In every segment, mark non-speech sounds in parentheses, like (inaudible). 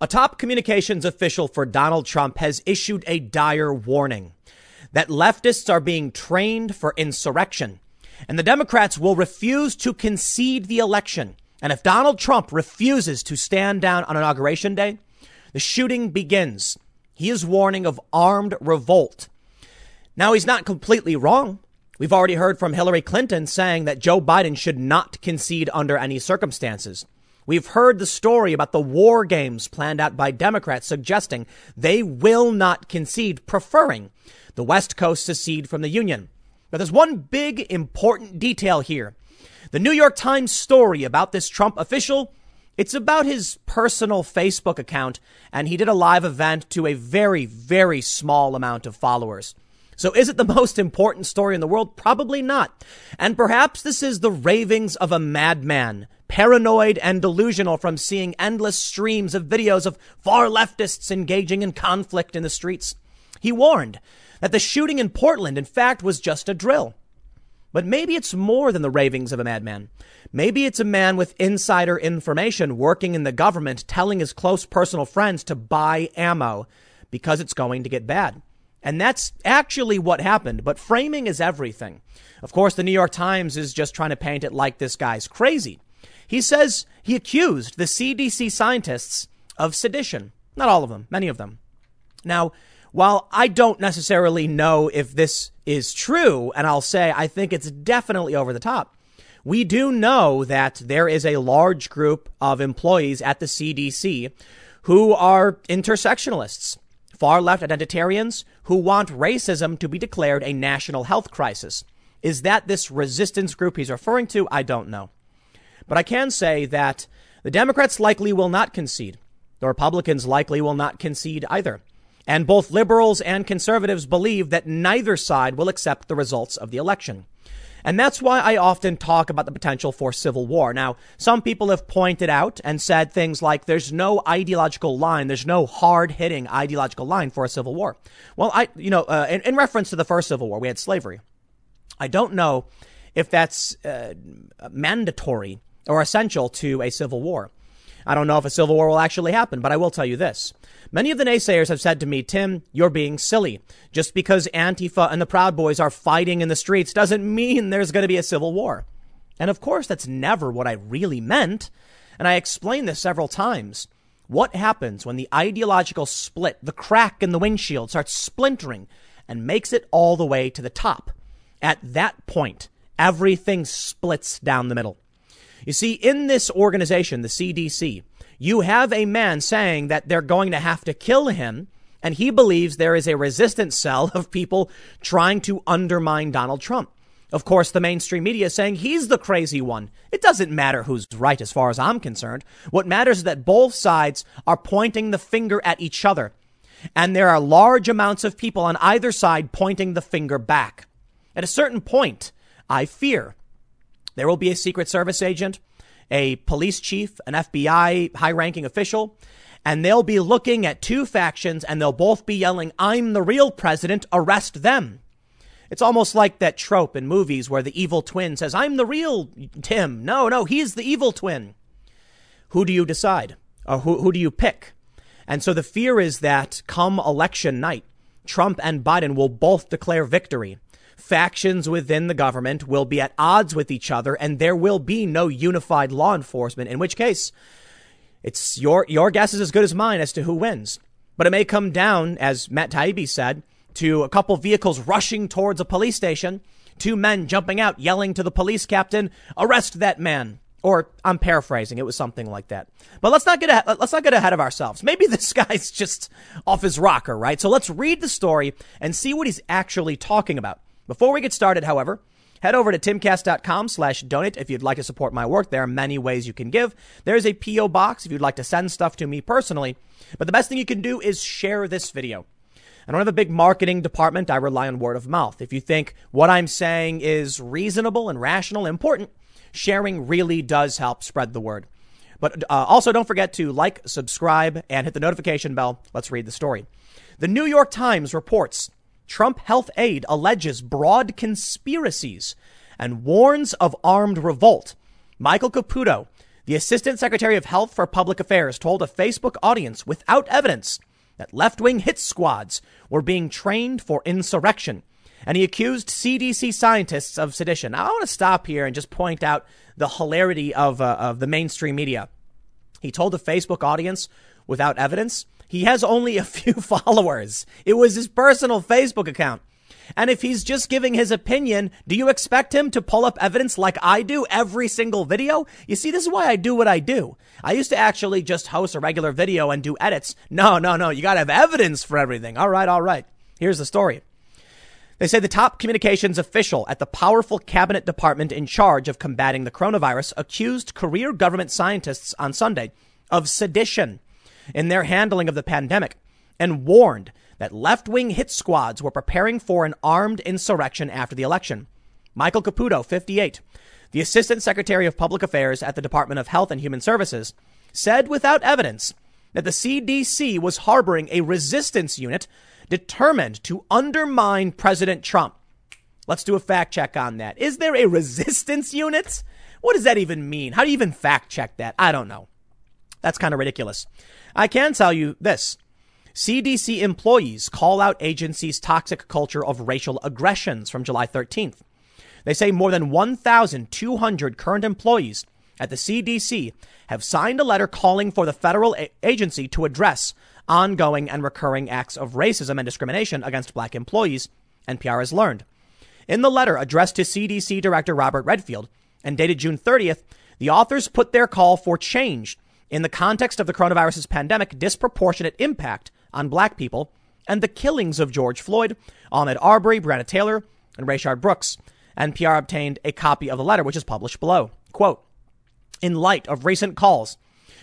A top communications official for Donald Trump has issued a dire warning that leftists are being trained for insurrection and the Democrats will refuse to concede the election. And if Donald Trump refuses to stand down on inauguration day, the shooting begins. He is warning of armed revolt. Now, he's not completely wrong. We've already heard from Hillary Clinton saying that Joe Biden should not concede under any circumstances. We've heard the story about the war games planned out by Democrats suggesting they will not concede, preferring the West Coast secede from the Union. But there's one big important detail here. The New York Times story about this Trump official, it's about his personal Facebook account, and he did a live event to a very, very small amount of followers. So is it the most important story in the world? Probably not. And perhaps this is the ravings of a madman, paranoid and delusional from seeing endless streams of videos of far leftists engaging in conflict in the streets. He warned that the shooting in Portland, in fact, was just a drill. But maybe it's more than the ravings of a madman. Maybe it's a man with insider information working in the government telling his close personal friends to buy ammo because it's going to get bad. And that's actually what happened. But framing is everything. Of course, the New York Times is just trying to paint it like this guy's crazy. He says he accused the CDC scientists of sedition. Not all of them, many of them. Now, while I don't necessarily know if this is true, and I'll say I think it's definitely over the top, we do know that there is a large group of employees at the CDC who are intersectionalists, far left identitarians who want racism to be declared a national health crisis. Is that this resistance group he's referring to? I don't know. But I can say that the Democrats likely will not concede. The Republicans likely will not concede either. And both liberals and conservatives believe that neither side will accept the results of the election. And that's why I often talk about the potential for civil war. Now, some people have pointed out and said things like there's no ideological line, there's no hard hitting ideological line for a civil war. Well, I, you know, uh, in, in, reference to the first civil war, we had slavery. I don't know if that's uh, mandatory or essential to a civil war. I don't know if a civil war will actually happen, but I will tell you this. Many of the naysayers have said to me, Tim, you're being silly. Just because Antifa and the Proud Boys are fighting in the streets doesn't mean there's going to be a civil war. And of course, that's never what I really meant. And I explained this several times. What happens when the ideological split, the crack in the windshield starts splintering and makes it all the way to the top? At that point, everything splits down the middle. You see, in this organization, the CDC, you have a man saying that they're going to have to kill him. And he believes there is a resistance cell of people trying to undermine Donald Trump. Of course, the mainstream media is saying he's the crazy one. It doesn't matter who's right as far as I'm concerned. What matters is that both sides are pointing the finger at each other. And there are large amounts of people on either side pointing the finger back. At a certain point, I fear there will be a Secret Service agent a police chief, an FBI high ranking official, and they'll be looking at two factions and they'll both be yelling, I'm the real president, arrest them. It's almost like that trope in movies where the evil twin says, I'm the real Tim. No, no, he's the evil twin. Who do you decide? Or who, who do you pick? And so the fear is that come election night, Trump and Biden will both declare victory factions within the government will be at odds with each other and there will be no unified law enforcement, in which case it's your, your guess is as good as mine as to who wins. But it may come down, as Matt Taibbi said, to a couple vehicles rushing towards a police station, two men jumping out, yelling to the police captain, arrest that man. Or I'm paraphrasing. It was something like that. But let's not get let's not get ahead of ourselves. Maybe (laughs) this guy's just off his rocker, right? So let's read the story and see what he's actually talking about. Before we get started, however, head over to timcast.com slash donate if you'd like to support my work. There are many ways you can give. There's a P.O. box if you'd like to send stuff to me personally. But the best thing you can do is share this video. I don't have a big marketing department. I rely on word of mouth. If you think what I'm saying is reasonable and rational, important, sharing really does help spread the word. But uh, also don't forget to like, subscribe, and hit the notification bell. Let's read the story. The New York Times reports Trump Health Aide alleges broad conspiracies and warns of armed revolt. Michael Caputo, The Assistant Secretary of Health for Public Affairs told a Facebook audience without evidence that left wing hit squads were being trained for insurrection. And he accused CDC scientists of sedition. Now, I want to stop here and just point out the hilarity of, uh, of the mainstream media. He told a Facebook audience without evidence. He has only a (laughs) few followers. It was his personal Facebook account. And if he's just giving his opinion, do you expect him to pull up evidence like I do every single video? You see, this is why I do what I do. I used to actually just host a regular video and do edits. No, no, no. You got to have evidence for everything. All right, all right. Here's the story. They say the top communications official at the powerful cabinet department in charge of combating the coronavirus accused career government scientists on Sunday of sedition in their handling of the pandemic and warned that left wing hit squads were preparing for an armed insurrection after the election. Michael Caputo, 58, the Assistant Secretary of Public Affairs at the Department of Health and Human Services, said without evidence that the CDC was harboring a resistance unit determined to undermine President Trump. Let's do a fact check on that. Is there a (laughs) resistance unit? What does that even mean? How do you even fact check that? I don't know. That's kind of ridiculous. I can tell you this. CDC employees call out agency's toxic culture of racial aggressions from July 13th. They say more than 1,200 current employees at the CDC have signed a letter calling for the federal a- agency to address ongoing and recurring acts of racism and discrimination against black employees, NPR has learned. In the letter addressed to CDC Director Robert Redfield and dated June 30th, the authors put their call for change in the context of the coronavirus's pandemic disproportionate impact on black people and the killings of George Floyd, Ahmaud Arbery, Breonna Taylor, and Rayshard Brooks. NPR obtained a copy of the letter, which is published below. Quote, in light of recent calls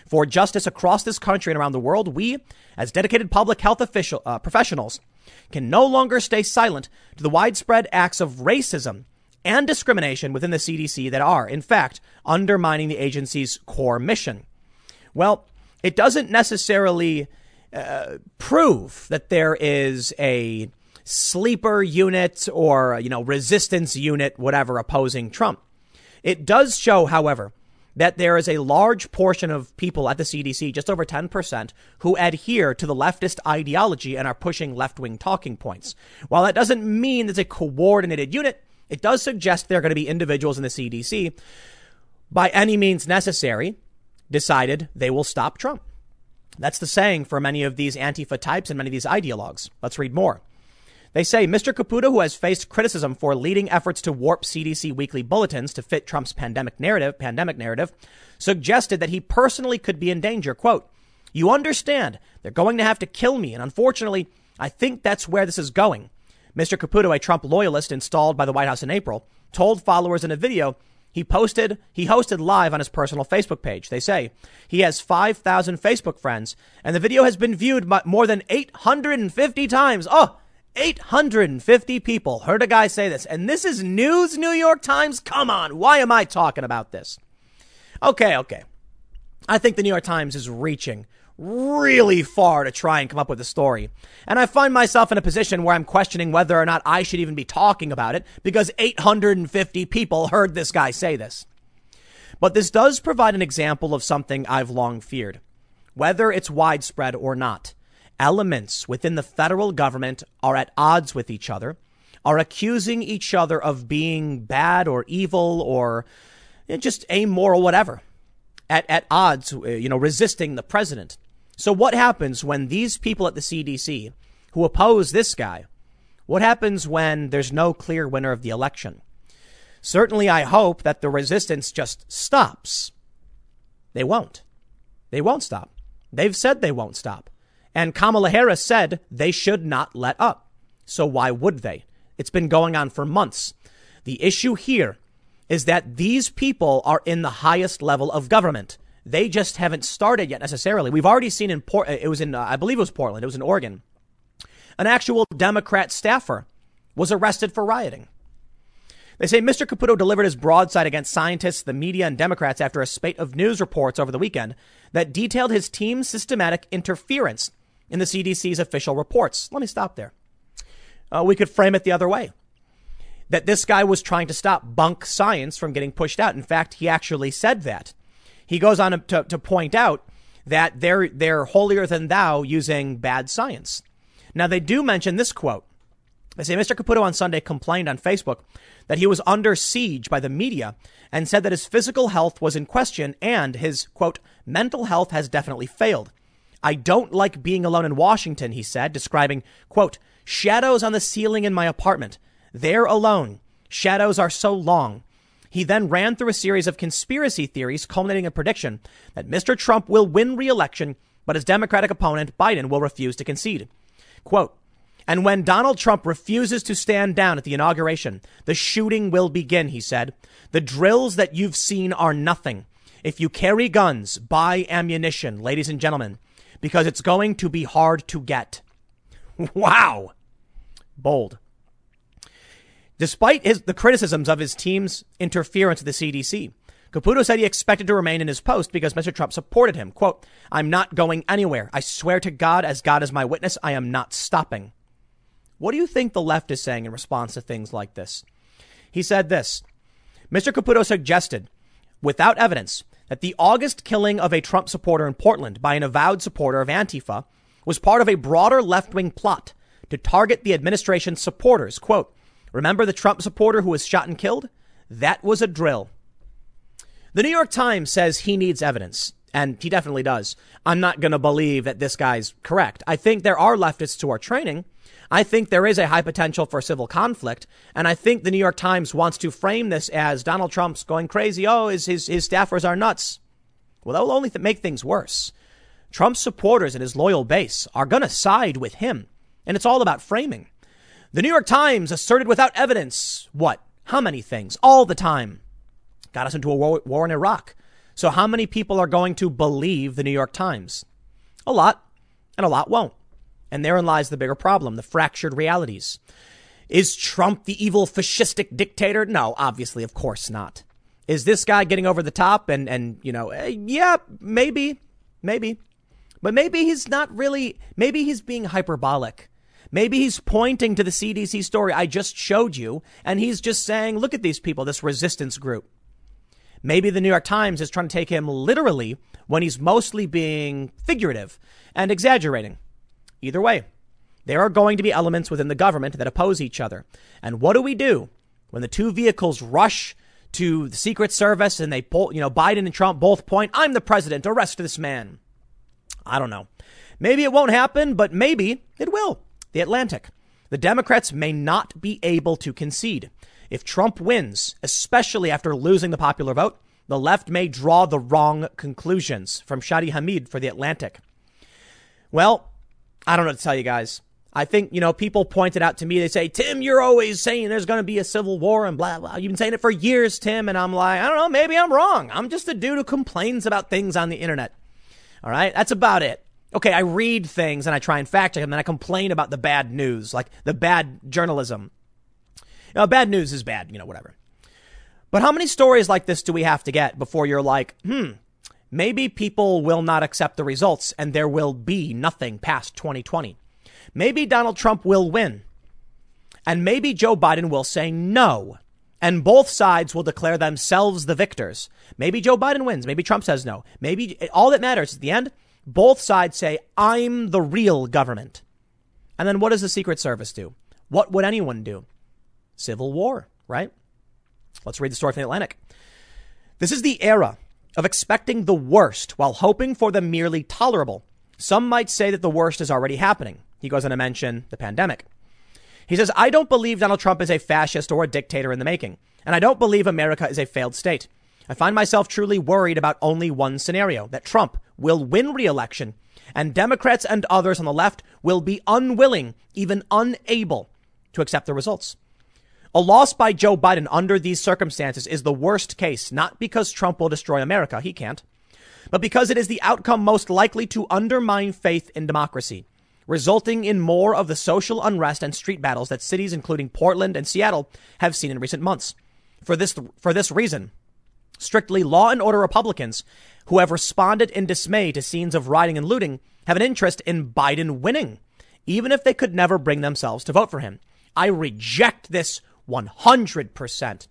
for justice across this country and around the world, we, as dedicated public health official, uh, professionals, can no longer stay silent to the widespread acts of racism and discrimination within the CDC that are, in fact, undermining the agency's core mission. Well, it doesn't necessarily uh, prove that there is a sleeper unit or, you know, resistance unit, whatever, opposing Trump. It does show, however, that there is a large portion of people at the CDC, just over 10%, who adhere to the leftist ideology and are pushing left wing talking points. While that doesn't mean it's a coordinated unit, it does suggest there are going to be individuals in the CDC, by any means necessary, decided they will stop Trump. That's the saying for many of these Antifa types and many of these ideologues. Let's read more. They say Mr. Caputo, who has faced criticism for leading efforts to warp CDC weekly bulletins to fit Trump's pandemic narrative, pandemic narrative, suggested that he personally could be in danger. Quote, you understand they're going to have to kill me. And unfortunately, I think that's where this is going. Mr. Caputo, a Trump loyalist installed by the White House in April, told followers in a video he posted, he hosted live on his personal Facebook page. They say he has 5,000 Facebook friends and the video has been viewed more than 850 times. Oh, 850 people heard a guy say this. And this is news, New York Times. Come on. Why am I talking about this? Okay, okay. I think the New York Times is reaching really far to try and come up with a story. And I find myself in a position where I'm questioning whether or not I should even be talking about it because 850 people heard this guy say this. But this does provide an example of something I've long feared. Whether it's widespread or not, elements within the federal government are at odds with each other, are accusing each other of being bad or evil or just amoral, whatever, at, at odds, uh, you know, resisting the president. So what happens when these people at the CDC who oppose this guy, what happens when there's no clear winner of the election? Certainly, I hope that the resistance just stops. They won't. They won't stop. They've said they won't stop. And Kamala Harris said they should not let up. So why would they? It's been going on for months. The issue here is that these people are in the highest level of government. They just haven't started yet necessarily. We've already seen in Port, it was in, uh, I believe it was Portland, it was in Oregon. An actual Democrat staffer was arrested for rioting. They say Mr. Caputo delivered his broadside against scientists, the media, and Democrats after a spate of news reports over the weekend that detailed his team's systematic interference in the CDC's official reports. Let me stop there. Uh, we could frame it the other way that this guy was trying to stop bunk science from getting pushed out. In fact, he actually said that. He goes on to, to point out that they're, they're holier than thou using bad science. Now, they do mention this quote. They say Mr. Caputo on Sunday complained on Facebook that he was under siege by the media and said that his physical health was in question and his, quote, mental health has definitely failed. I don't like being alone in Washington, he said, describing, quote, shadows on the ceiling in my apartment. There alone. Shadows are so long. He then ran through a series of conspiracy theories, culminating in a prediction that Mr. Trump will win re-election, but his Democratic opponent, Biden, will refuse to concede. Quote, and when Donald Trump refuses to stand down at the inauguration, the shooting will begin, he said. The drills that you've seen are nothing. If you carry guns, buy ammunition, ladies and gentlemen, because it's going to be hard to get. (laughs) Wow. Bold. Despite his, the criticisms of his team's interference with the CDC, Caputo said he expected to remain in his post because Mr. Trump supported him. Quote, I'm not going anywhere. I swear to God, as God is my witness, I am not stopping. What do you think the left is saying in response to things like this? He said this Mr. Caputo suggested, without evidence, that the August killing of a Trump supporter in Portland by an avowed supporter of Antifa was part of a broader left wing plot to target the administration's supporters. Quote, remember the Trump supporter who was shot and killed? That was a drill. The New York Times says he needs evidence. And he definitely does. I'm not going to believe that this guy's correct. I think there are leftists who are training. I think there is a high potential for civil conflict. And I think the New York Times wants to frame this as Donald Trump's going crazy. Oh, his, his, his staffers are nuts. Well, that will only th- make things worse. Trump's supporters and his loyal base are going to side with him. And it's all about framing. The New York Times asserted without evidence what? How many things? All the time. Got us into a war, war in Iraq. So how many people are going to believe the New York Times? A lot, and a lot won't. And therein lies the bigger problem, the fractured realities. Is Trump the evil fascistic dictator? No, obviously, of course not. Is this guy getting over the top and, and, you know, eh, yeah, maybe, maybe. But maybe he's not really, maybe he's being hyperbolic. Maybe he's pointing to the CDC story I just showed you, and he's just saying, look at these people, this resistance group. Maybe the New York Times is trying to take him literally when he's mostly being figurative and exaggerating. Either way, there are going to be elements within the government that oppose each other. And what do we do when the two vehicles rush to the Secret Service and they pull, you know, Biden and Trump both point, I'm the president, arrest this man? I don't know. Maybe it won't happen, but maybe it will. The Atlantic. The Democrats may not be able to concede. If Trump wins, especially after losing the popular vote, the left may draw the wrong conclusions. From Shadi Hamid for The Atlantic. Well, I don't know to tell you guys. I think, you know, people pointed out to me, they say, Tim, you're always saying there's going to be a civil war and blah, blah. You've been saying it for years, Tim. And I'm like, I don't know, maybe I'm wrong. I'm just a dude who complains about things on the internet. All right. That's about it. Okay. I read things and I try and fact check them and I complain about the bad news, like the bad journalism. Now, bad news is bad, you know, whatever. But how many stories like this do we have to get before you're like, hmm, maybe people will not accept the results and there will be nothing past 2020? Maybe Donald Trump will win. And maybe Joe Biden will say no. And both sides will declare themselves the victors. Maybe Joe Biden wins. Maybe Trump says no. Maybe all that matters at the end, both sides say, I'm the real government. And then what does the Secret Service do? What would anyone do? Civil war, right? Let's read the story from the Atlantic. This is the era of expecting the worst while hoping for the merely tolerable. Some might say that the worst is already happening. He goes on to mention the pandemic. He says, I don't believe Donald Trump is a fascist or a dictator in the making, and I don't believe America is a failed state. I find myself truly worried about only one scenario that Trump will win re election, and Democrats and others on the left will be unwilling, even unable, to accept the results. A loss by Joe Biden under these circumstances is the worst case, not because Trump will destroy America. He can't. But because it is the outcome most likely to undermine faith in democracy, resulting in more of the social unrest and street battles that cities including Portland and Seattle have seen in recent months. For this, for this reason, strictly law and order Republicans who have responded in dismay to scenes of rioting and looting have an interest in Biden winning, even if they could never bring themselves to vote for him. I reject this 100%.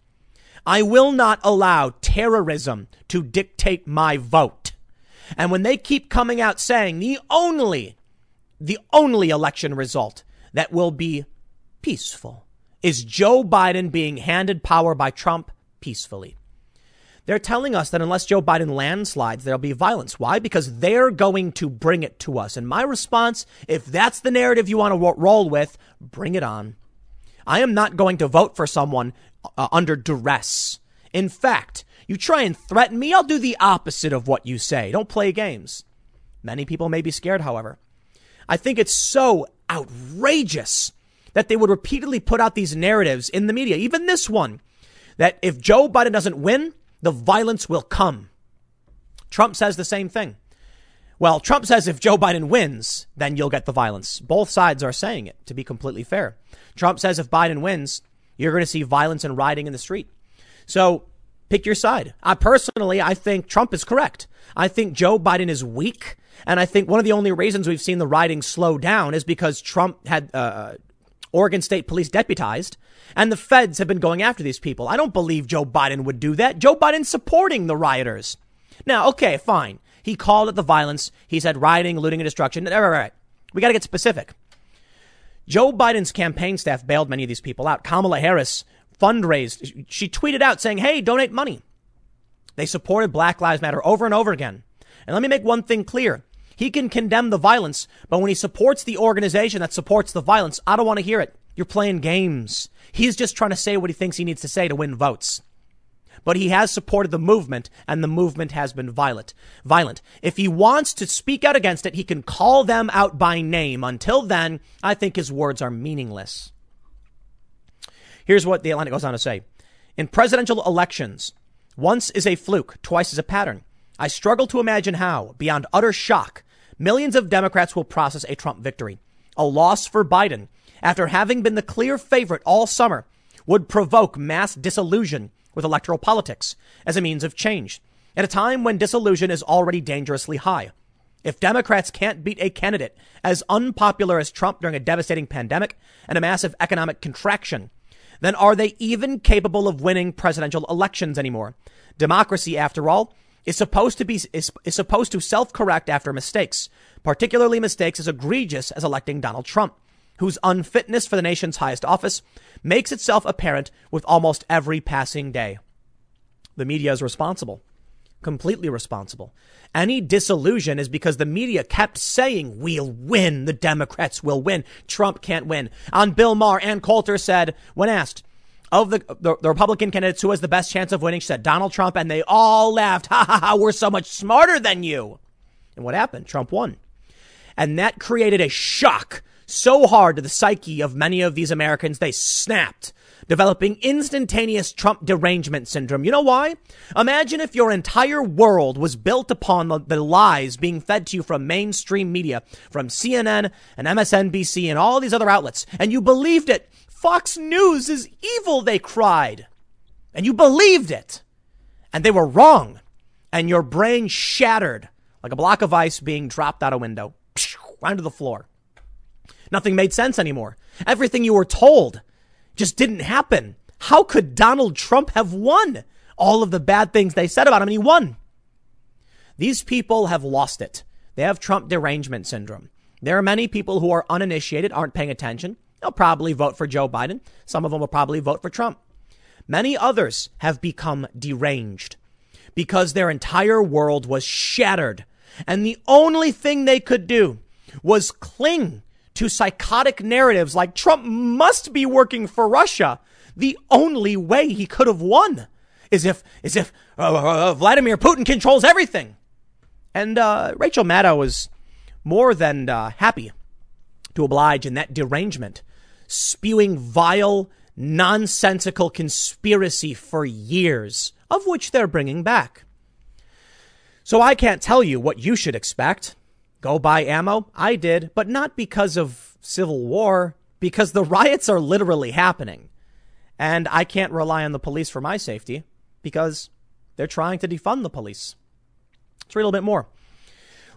I will not allow terrorism to dictate my vote. And when they keep coming out saying the only, the only election result that will be peaceful is Joe Biden being handed power by Trump peacefully. They're telling us that unless Joe Biden landslides, there'll be violence. Why? Because they're going to bring it to us. And my response, if that's the narrative you want to roll with, bring it on. I am not going to vote for someone uh, under duress. In fact, you try and threaten me, I'll do the opposite of what you say. Don't play games. Many people may be scared, however. I think it's so outrageous that they would repeatedly put out these narratives in the media, even this one, that if Joe Biden doesn't win, the violence will come. Trump says the same thing. Well, Trump says if Joe Biden wins, then you'll get the violence. Both sides are saying it, to be completely fair. Trump says if Biden wins, you're going to see violence and rioting in the street. So pick your side. I personally, I think Trump is correct. I think Joe Biden is weak. And I think one of the only reasons we've seen the rioting slow down is because Trump had uh, Oregon State Police deputized and the feds have been going after these people. I don't believe Joe Biden would do that. Joe Biden's supporting the rioters. Now, okay, fine. He called it the violence. He said rioting, looting, and destruction. All right, all right. We got to get specific. Joe Biden's campaign staff bailed many of these people out. Kamala Harris fundraised. She tweeted out saying, hey, donate money. They supported Black Lives Matter over and over again. And let me make one thing clear. He can condemn the violence, but when he supports the organization that supports the violence, I don't want to hear it. You're playing games. He's just trying to say what he thinks he needs to say to win votes. But he has supported the movement and the movement has been violent. Violent. If he wants to speak out against it, he can call them out by name. Until then, I think his words are meaningless. Here's what the Atlantic goes on to say. In presidential elections, once is a fluke, twice is a pattern. I struggle to imagine how, beyond utter shock, millions of Democrats will process a Trump victory. A loss for Biden after having been the clear favorite all summer, would provoke mass disillusion with electoral politics as a means of change at a time when disillusion is already dangerously high. If Democrats can't beat a candidate as unpopular as Trump during a devastating pandemic and a massive economic contraction, then are they even capable of winning presidential elections anymore? Democracy, after all, is supposed to be is, is supposed to self-correct after mistakes, particularly mistakes as egregious as electing Donald Trump whose unfitness for the nation's highest office makes itself apparent with almost every passing day. The media is responsible, completely responsible. Any disillusion is because the media kept saying, we'll win, the Democrats will win, Trump can't win. On Bill Maher, Ann Coulter said, when asked, of the, the, the, Republican candidates who has the best chance of winning, she said Donald Trump, and they all laughed. Ha ha ha, we're so much smarter than you. And what happened? Trump won. And that created a shock so hard to the psyche of many of these Americans, they snapped, developing instantaneous Trump derangement syndrome. You know why? Imagine if your entire world was built upon the, the lies being fed to you from mainstream media, from CNN and MSNBC and all these other outlets, and you believed it. Fox News is evil, they cried. And you believed it. And they were wrong. And your brain shattered like a block of ice being dropped out a window, onto the floor. Nothing made sense anymore. Everything you were told just didn't happen. How could Donald Trump have won all of the bad things they said about him and he won? These people have lost it. They have Trump derangement syndrome. There are many people who are uninitiated, aren't paying attention. They'll probably vote for Joe Biden. Some of them will probably vote for Trump. Many others have become deranged because their entire world was shattered. And the only thing they could do was cling to psychotic narratives like Trump must be working for Russia. The only way he could have won is if, is if uh, uh, uh, Vladimir Putin controls everything. And uh, Rachel Maddow was more than uh, happy to oblige in that derangement, spewing vile, nonsensical conspiracy for years, of which they're bringing back. So I can't tell you what you should expect. Go buy ammo? I did, but not because of civil war, because the riots are literally happening. And I can't rely on the police for my safety because they're trying to defund the police. Let's read a little bit more.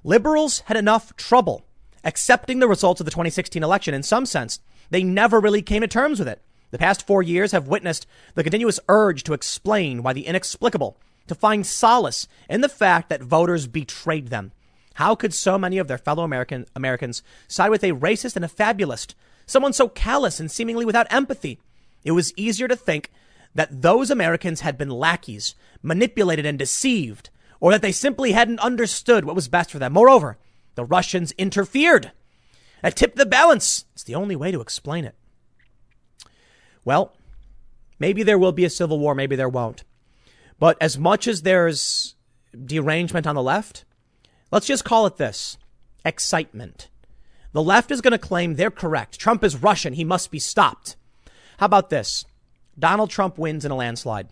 Liberals had enough trouble accepting the results of the 2016 election. In some sense, they never really came to terms with it. The past four years have witnessed the continuous urge to explain why the inexplicable, to find solace in the fact that voters betrayed them. How could so many of their fellow American Americans side with a racist and a fabulist, someone so callous and seemingly without empathy? It was easier to think that those Americans had been lackeys, manipulated and deceived, or that they simply hadn't understood what was best for them. Moreover, the Russians interfered. That tipped the balance. It's the only way to explain it. Well, maybe there will be a civil war, maybe there won't. But as much as there's derangement on the left, let's just call it this excitement. The left is going to claim they're correct. Trump is Russian. He must be stopped. How about this? Donald Trump wins in a landslide.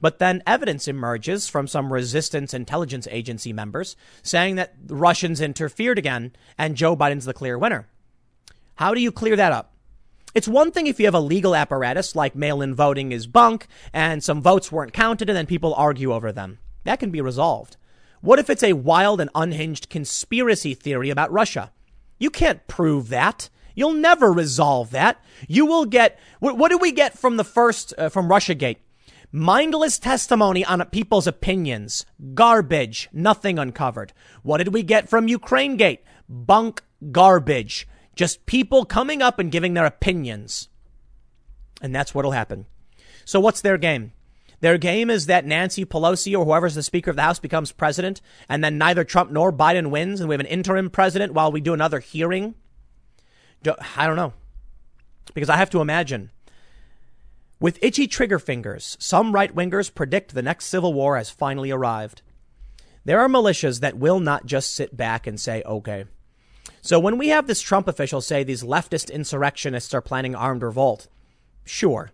But then evidence emerges from some resistance intelligence agency members saying that the Russians interfered again and Joe Biden's the clear winner. How do you clear that up? It's one thing if you have a legal apparatus like mail in voting is bunk and some votes weren't counted and then people argue over them. That can be resolved. What if it's a wild and unhinged conspiracy theory about Russia? You can't prove that. You'll never resolve that. You will get, what, what we get from the first, uh, from Russiagate? Mindless testimony on people's opinions. Garbage. Nothing uncovered. What did we get from Ukraine Gate? Bunk garbage. Just people coming up and giving their opinions. And that's what'll happen. So what's their game? Their game is that Nancy Pelosi or whoever's the Speaker of the House becomes president, and then neither Trump nor Biden wins, and we have an interim president while we do another hearing. I don't know. Because I have to imagine. With itchy trigger fingers, some right wingers predict the next civil war has finally arrived. There are militias that will not just sit back and say, okay. So when we have this Trump official say these leftist insurrectionists are planning armed revolt, sure.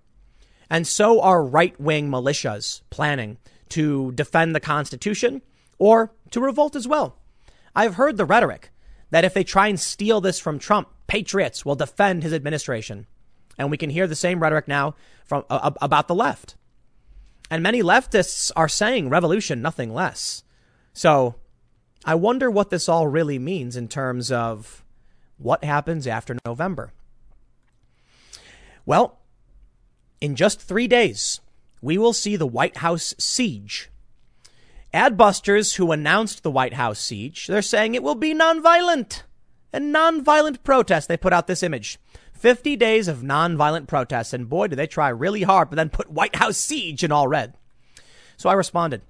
And so are right wing militias planning to defend the Constitution or to revolt as well. I've heard the rhetoric that if they try and steal this from Trump, patriots will defend his administration. And we can hear the same rhetoric now from uh, about the left. And many leftists are saying revolution, nothing less. So I wonder what this all really means in terms of what happens after November. Well, in just three days, we will see the White House siege. Adbusters who announced the White House siege, they're saying it will be nonviolent. A nonviolent protest. They put out this image. 50 days of nonviolent protests. And boy, did they try really hard, but then put White House siege in all red. So I responded,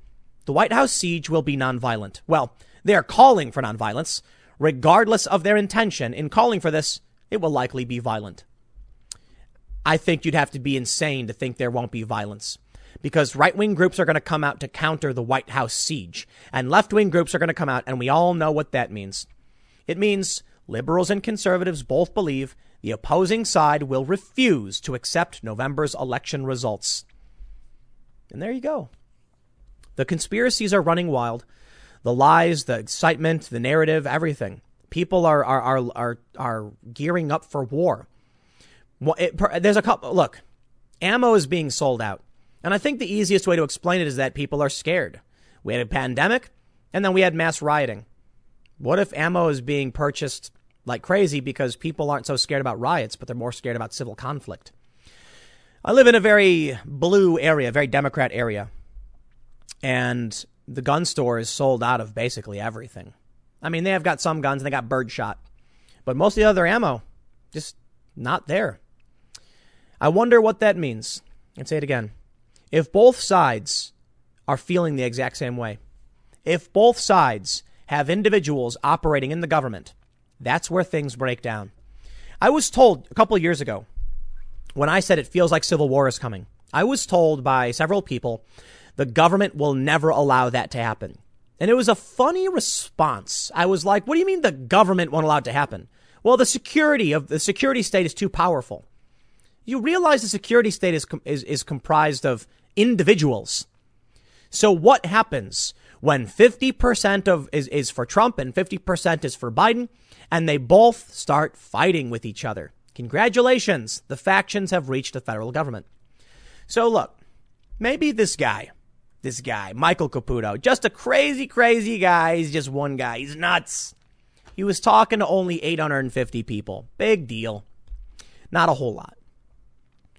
the White House siege will be nonviolent. Well, they are calling for nonviolence. Regardless of their intention in calling for this, it will likely be violent. I think you'd have to be insane to think there won't be violence because right wing groups are going to come out to counter the White House siege, and left wing groups are going to come out, and we all know what that means. It means liberals and conservatives both believe the opposing side will refuse to accept November's election results. And there you go. The conspiracies are running wild the lies, the excitement, the narrative, everything. People are are are are, are gearing up for war. It, there's a couple. Look, ammo is being sold out, and I think the easiest way to explain it is that people are scared. We had a pandemic, and then we had mass rioting. What if ammo is being purchased like crazy because people aren't so scared about riots, but they're more scared about civil conflict? I live in a very blue area, very Democrat area. And the gun store is sold out of basically everything. I mean, they have got some guns and they got birdshot, but most of the other ammo just not there. I wonder what that means. And say it again. If both sides are feeling the exact same way, if both sides have individuals operating in the government, that's where things break down. I was told a couple years ago when I said it feels like civil war is coming. I was told by several people the government will never allow that to happen. And it was a funny response. I was like, what do you mean the government won't allow it to happen? Well, the security of the security state is too powerful. You realize the security state is, is, is comprised of individuals. So what happens when 50% of is, is for Trump and 50% is for Biden and they both start fighting with each other? Congratulations. The factions have reached the federal government. So look, maybe this guy this guy, Michael Caputo. Just a crazy, crazy guy. He's just one guy. He's nuts. He was talking to only 850 people. Big deal. Not a whole lot.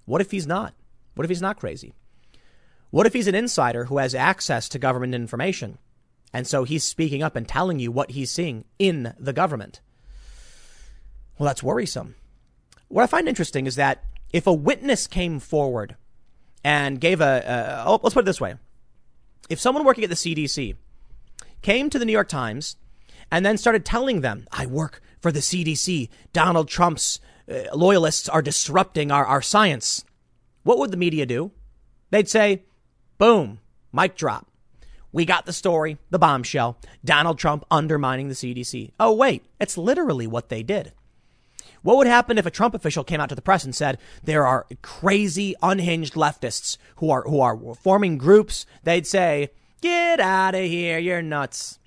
What if he's not? What if he's not crazy? What if he's an insider who has access to government information? And so he's speaking up and telling you what he's seeing in the government. Well, that's worrisome. What I find interesting is that if a witness came forward and gave a, a oh, let's put it this way. If someone working at the CDC came to the New York Times and then started telling them, I work for the CDC, Donald Trump's uh, loyalists are disrupting our, our science, what would the media do? They'd say, boom, mic drop. We got the story, the bombshell, Donald Trump undermining the CDC. Oh, wait, it's literally what they did. What would happen if a Trump official came out to the press and said there are crazy, unhinged leftists who are who are forming groups? They'd say, "Get out of here, you're nuts."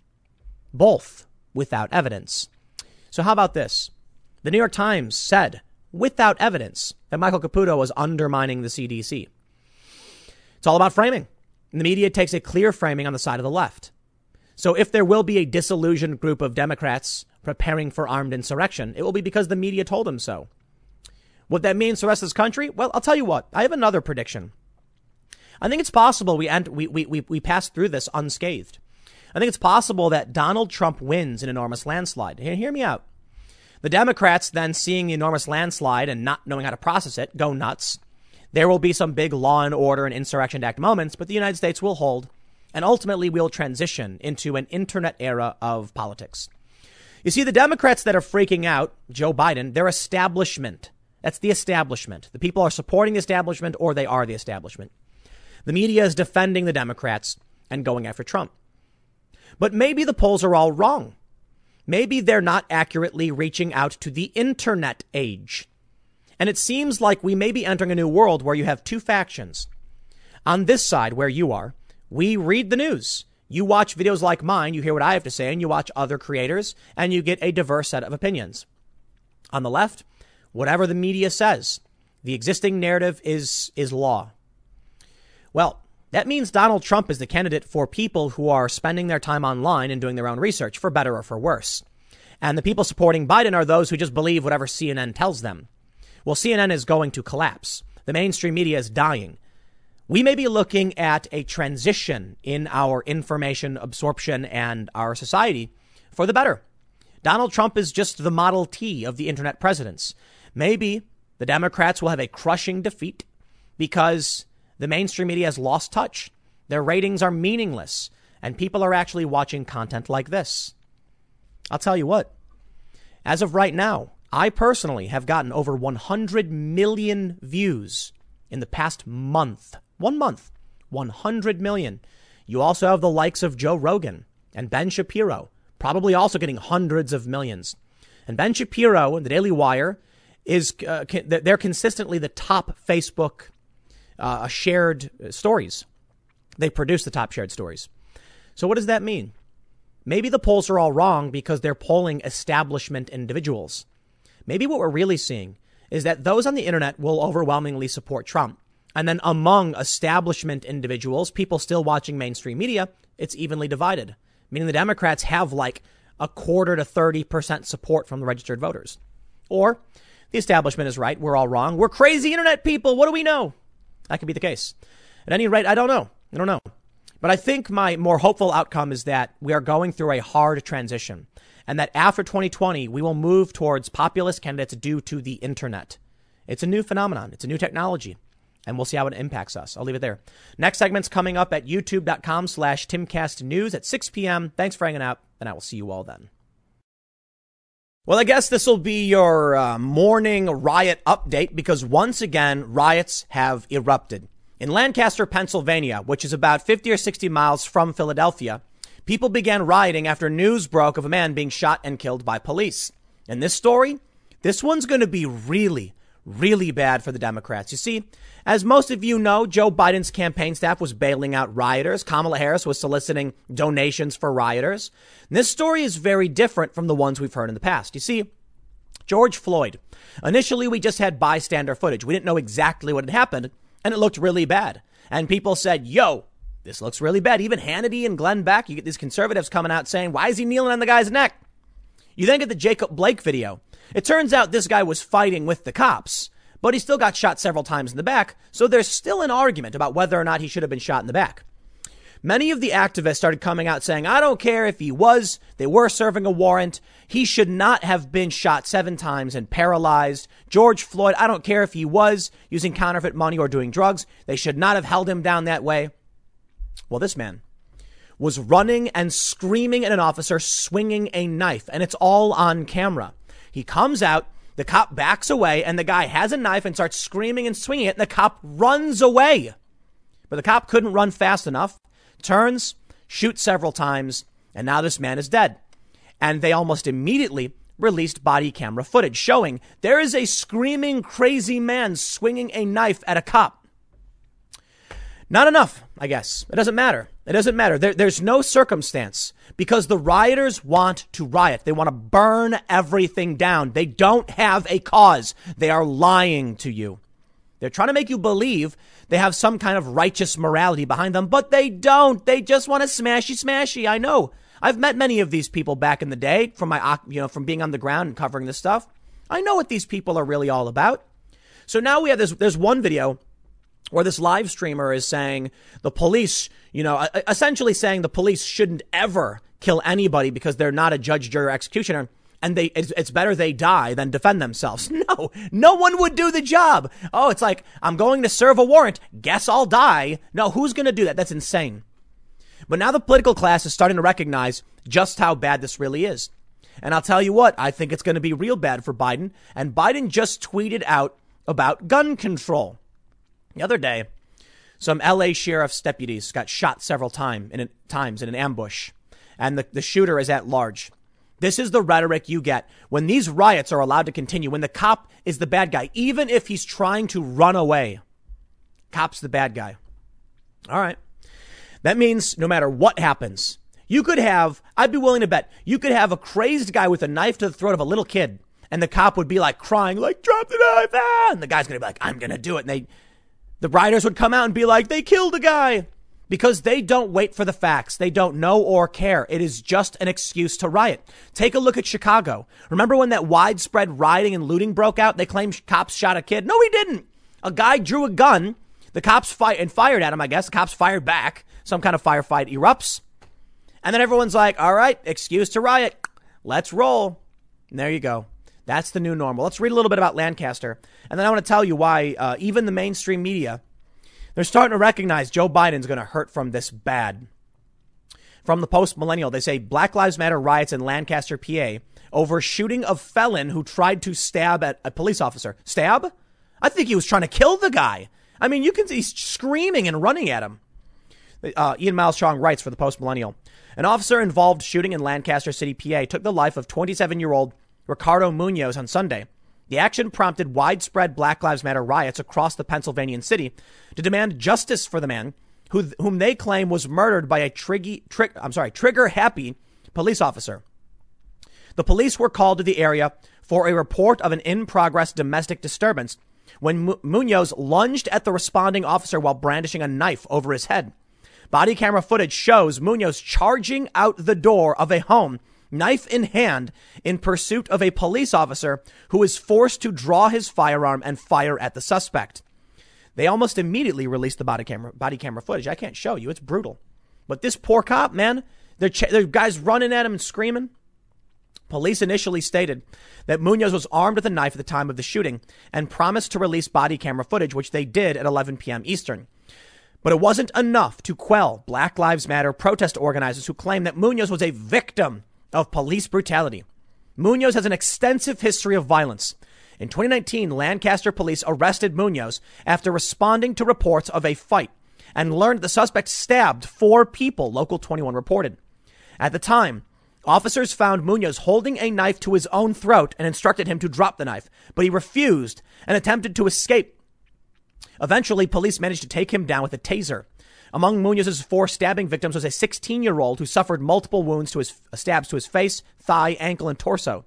Both without evidence. So how about this? The New York Times said, without evidence, that Michael Caputo was undermining the CDC. It's all about framing. And the media takes a clear framing on the side of the left. So if there will be a disillusioned group of Democrats preparing for armed insurrection, it will be because the media told them so. What that means for the rest of this country? Well, I'll tell you what. I have another prediction. I think it's possible we, end, we, we, we, we pass through this unscathed. I think it's possible that Donald Trump wins an enormous landslide. Hear me out. The Democrats then seeing the enormous landslide and not knowing how to process it go nuts. There will be some big law and order and insurrection act moments, but the United States will hold and ultimately we'll transition into an internet era of politics. You see, the Democrats that are freaking out, Joe Biden, they're establishment. That's the establishment. The people are supporting the establishment or they are the establishment. The media is defending the Democrats and going after Trump. But maybe the polls are all wrong. Maybe they're not accurately reaching out to the internet age. And it seems like we may be entering a new world where you have two factions. On this side, where you are, we read the news. You watch videos like mine, you hear what I have to say, and you watch other creators, and you get a diverse set of opinions. On the left, whatever the media says, the existing narrative is, is law. Well, that means Donald Trump is the candidate for people who are spending their time online and doing their own research, for better or for worse. And the people supporting Biden are those who just believe whatever CNN tells them. Well, CNN is going to collapse. The mainstream media is dying we may be looking at a transition in our information absorption and our society for the better. Donald Trump is just the Model T of the internet presidents. Maybe the Democrats will have a crushing defeat because the mainstream media has lost touch. Their ratings are meaningless, and people are actually watching content like this. I'll tell you what, as of right now, I personally have gotten over 100 million views in the past month one month, 100 million. You also have the likes of Joe Rogan and Ben Shapiro, probably also getting hundreds of millions. And Ben Shapiro and the Daily Wire is uh, they're consistently the top Facebook uh, shared stories. They produce the top shared stories. So what does that mean? Maybe the polls are all wrong because they're polling establishment individuals. Maybe what we're really seeing is that those on the internet will overwhelmingly support Trump and then among establishment individuals, people still watching mainstream media, it's evenly divided, meaning the Democrats have like a quarter to 30% support from the registered voters. Or the establishment is right. We're all wrong. We're crazy internet people. What do we know? That could be the case. At any rate, I don't know. I don't know. But I think my more hopeful outcome is that we are going through a hard transition and that after 2020, we will move towards populist candidates due to the internet. It's a new phenomenon. It's a new technology and we'll see how it impacts us. I'll leave it there. Next segment's coming up at youtube.com slash timcastnews at 6 p.m. Thanks for hanging out, and I will see you all then. Well, I guess this will be your uh, morning riot update because once again, riots have erupted. In Lancaster, Pennsylvania, which is about 50 or 60 miles from Philadelphia, people began rioting after news broke of a man being shot and killed by police. And this story, this one's going to be really, really bad for the Democrats. You see, as most of you know, Joe Biden's campaign staff was bailing out rioters. Kamala Harris was soliciting donations for rioters. And this story is very different from the ones we've heard in the past. You see, George Floyd. Initially, we just had bystander footage. We didn't know exactly what had happened, and it looked really bad. And people said, yo, this looks really bad. Even Hannity and Glenn Beck, you get these conservatives coming out saying, why is he kneeling on the guy's neck? You then get the Jacob Blake video. It turns out this guy was fighting with the cops but he still got shot several times in the back, so there's still an argument about whether or not he should have been shot in the back. Many of the activists started coming out saying, I don't care if he was, they were serving a warrant. He should not have been shot seven times and paralyzed. George Floyd, I don't care if he was using counterfeit money or doing drugs. They should not have held him down that way. Well, this man was running and screaming at an officer swinging a knife, and it's all on camera. He comes out, the cop backs away, and the guy has a knife and starts screaming and swinging it, and the cop runs away. But the cop couldn't run fast enough turns, shoots several times, and now this man is dead. And they almost immediately released body camera footage showing there is a screaming, crazy man swinging a knife at a cop. Not enough, I guess. It doesn't matter. It doesn't matter. There, there's no circumstance because the rioters want to riot. They want to burn everything down. They don't have a cause. They are lying to you. They're trying to make you believe they have some kind of righteous morality behind them, but they don't. They just want to smashy smashy. I know. I've met many of these people back in the day from my, you know, from being on the ground and covering this stuff. I know what these people are really all about. So now we have this, there's one video where this live streamer is saying the police, you know, essentially saying the police shouldn't ever kill anybody because they're not a judge, jury, or executioner and they it's, it's, better they die than defend themselves. (laughs) No, no one would do the job. Oh, it's like I'm going to serve a warrant. Guess I'll die. No, who's going to do that? That's insane. But now the political class is starting to recognize just how bad this really is. And I'll tell you what, I think it's going to be real bad for Biden. And Biden just tweeted out about gun control. The other day, some LA sheriff's deputies got shot several time in a, times in an ambush, and the, the shooter is at large. This is the rhetoric you get when these riots are allowed to continue, when the cop is the bad guy, even if he's trying to run away. Cop's the bad guy. All right. That means no matter what happens, you could have, I'd be willing to bet, you could have a crazed guy with a knife to the throat of a little kid, and the cop would be like crying, like, drop the knife, ah! And the guy's gonna be like, I'm gonna do it. And they, the riders would come out and be like, they killed a guy because they don't wait for the facts. They don't know or care. It is just an excuse to riot. Take a look at Chicago. Remember when that widespread rioting and looting broke out? They claimed cops shot a kid. No, he didn't. A guy drew a gun. The cops fired and fired at him, I guess. The cops fired back. Some kind of firefight erupts. And then everyone's like, all right, excuse to riot. Let's roll. And there you go. That's the new normal. Let's read a little bit about Lancaster. And then I want to tell you why uh, even the mainstream media they're starting to recognize Joe Biden's going to hurt from this bad. From the Post Millennial, they say Black Lives Matter riots in Lancaster, PA over shooting of felon who tried to stab at a police officer. Stab? I think he was trying to kill the guy. I mean, you can see he's screaming and running at him. Uh, Ian Miles Cheong writes for the Post Millennial. An officer involved shooting in Lancaster City, PA, took the life of 27 year old Ricardo Munoz on Sunday. The action prompted widespread Black Lives Matter riots across the Pennsylvanian city to demand justice for the man who, whom they claim was murdered by a triggy, trig, I'm sorry, trigger happy police officer. The police were called to the area for a report of an in progress domestic disturbance when Munoz lunged at the responding officer while brandishing a knife over his head. Body camera footage shows Munoz charging out the door of a home knife in hand, in pursuit of a police officer who is forced to draw his firearm and fire at the suspect. They almost immediately released the body camera body camera footage. I can't show you; it's brutal. But this poor cop, man, they're, ch- they're guys running at him and screaming. Police initially stated that Munoz was armed with a knife at the time of the shooting and promised to release body camera footage, which they did at 11 p.m. Eastern. But it wasn't enough to quell Black Lives Matter protest organizers who claimed that Munoz was a victim of police brutality. Munoz has an extensive history of violence. In 2019, Lancaster police arrested Munoz after responding to reports of a fight and learned the suspect stabbed four people, Local 21 reported. At the time, officers found Munoz holding a knife to his own throat and instructed him to drop the knife, but he refused and attempted to escape. Eventually, police managed to take him down with a taser. Among Munoz's four stabbing victims was a 16 year old who suffered multiple wounds to his uh, stabs to his face, thigh, ankle, and torso.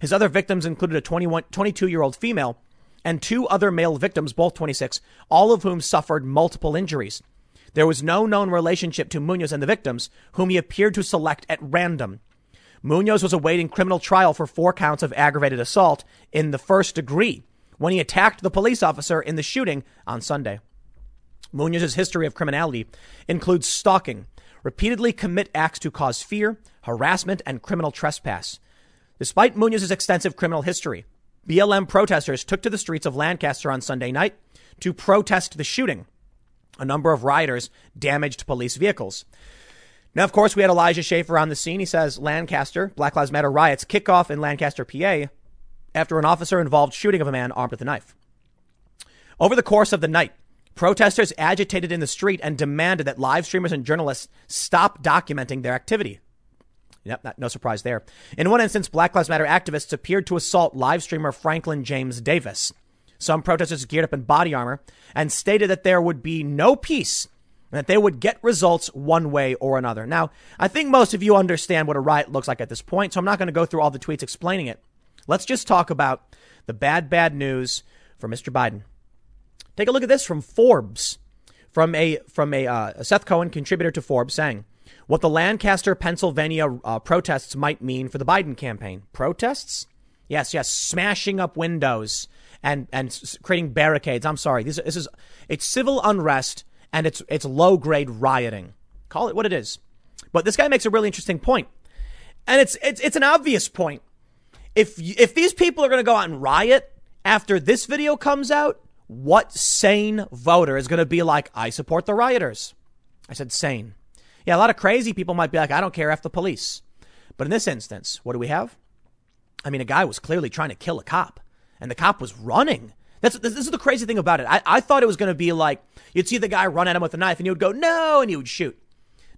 His other victims included a 22 year old female and two other male victims, both 26, all of whom suffered multiple injuries. There was no known relationship to Munoz and the victims, whom he appeared to select at random. Munoz was awaiting criminal trial for four counts of aggravated assault in the first degree when he attacked the police officer in the shooting on Sunday. Munoz's history of criminality includes stalking, repeatedly commit acts to cause fear, harassment, and criminal trespass. Despite Munoz's extensive criminal history, BLM protesters took to the streets of Lancaster on Sunday night to protest the shooting. A number of rioters damaged police vehicles. Now, of course, we had Elijah Schaffer on the scene. He says Lancaster, Black Lives Matter riots kick off in Lancaster, PA, after an officer involved shooting of a man armed with a knife. Over the course of the night, protesters agitated in the street and demanded that live streamers and journalists stop documenting their activity. Yep, not, no surprise there. In one instance, Black Lives Matter activists appeared to assault live streamer Franklin James Davis. Some protesters geared up in body armor and stated that there would be no peace and that they would get results one way or another. Now, I think most of you understand what a riot looks like at this point, so I'm not going to go through all the tweets explaining it. Let's just talk about the bad, bad news for Mr. Biden. Take a look at this from Forbes, from a from a, uh, Seth Cohen contributor to Forbes, saying what the Lancaster, Pennsylvania uh, protests might mean for the Biden campaign. Protests? Yes, yes, smashing up windows and and creating barricades. I'm sorry, this, this is it's civil unrest and it's it's low grade rioting. Call it what it is. But this guy makes a really interesting point, and it's it's it's an obvious point. If if these people are going to go out and riot after this video comes out, what sane voter is going to be like, I support the rioters? I said sane. Yeah, a lot of crazy people might be like, I don't care if the police. But in this instance, what do we have? I mean, a guy was clearly trying to kill a cop, and the cop was running. That's this is the crazy thing about it. I, I thought it was going to be like you'd see the guy run at him with a knife, and he would go no, and he would shoot.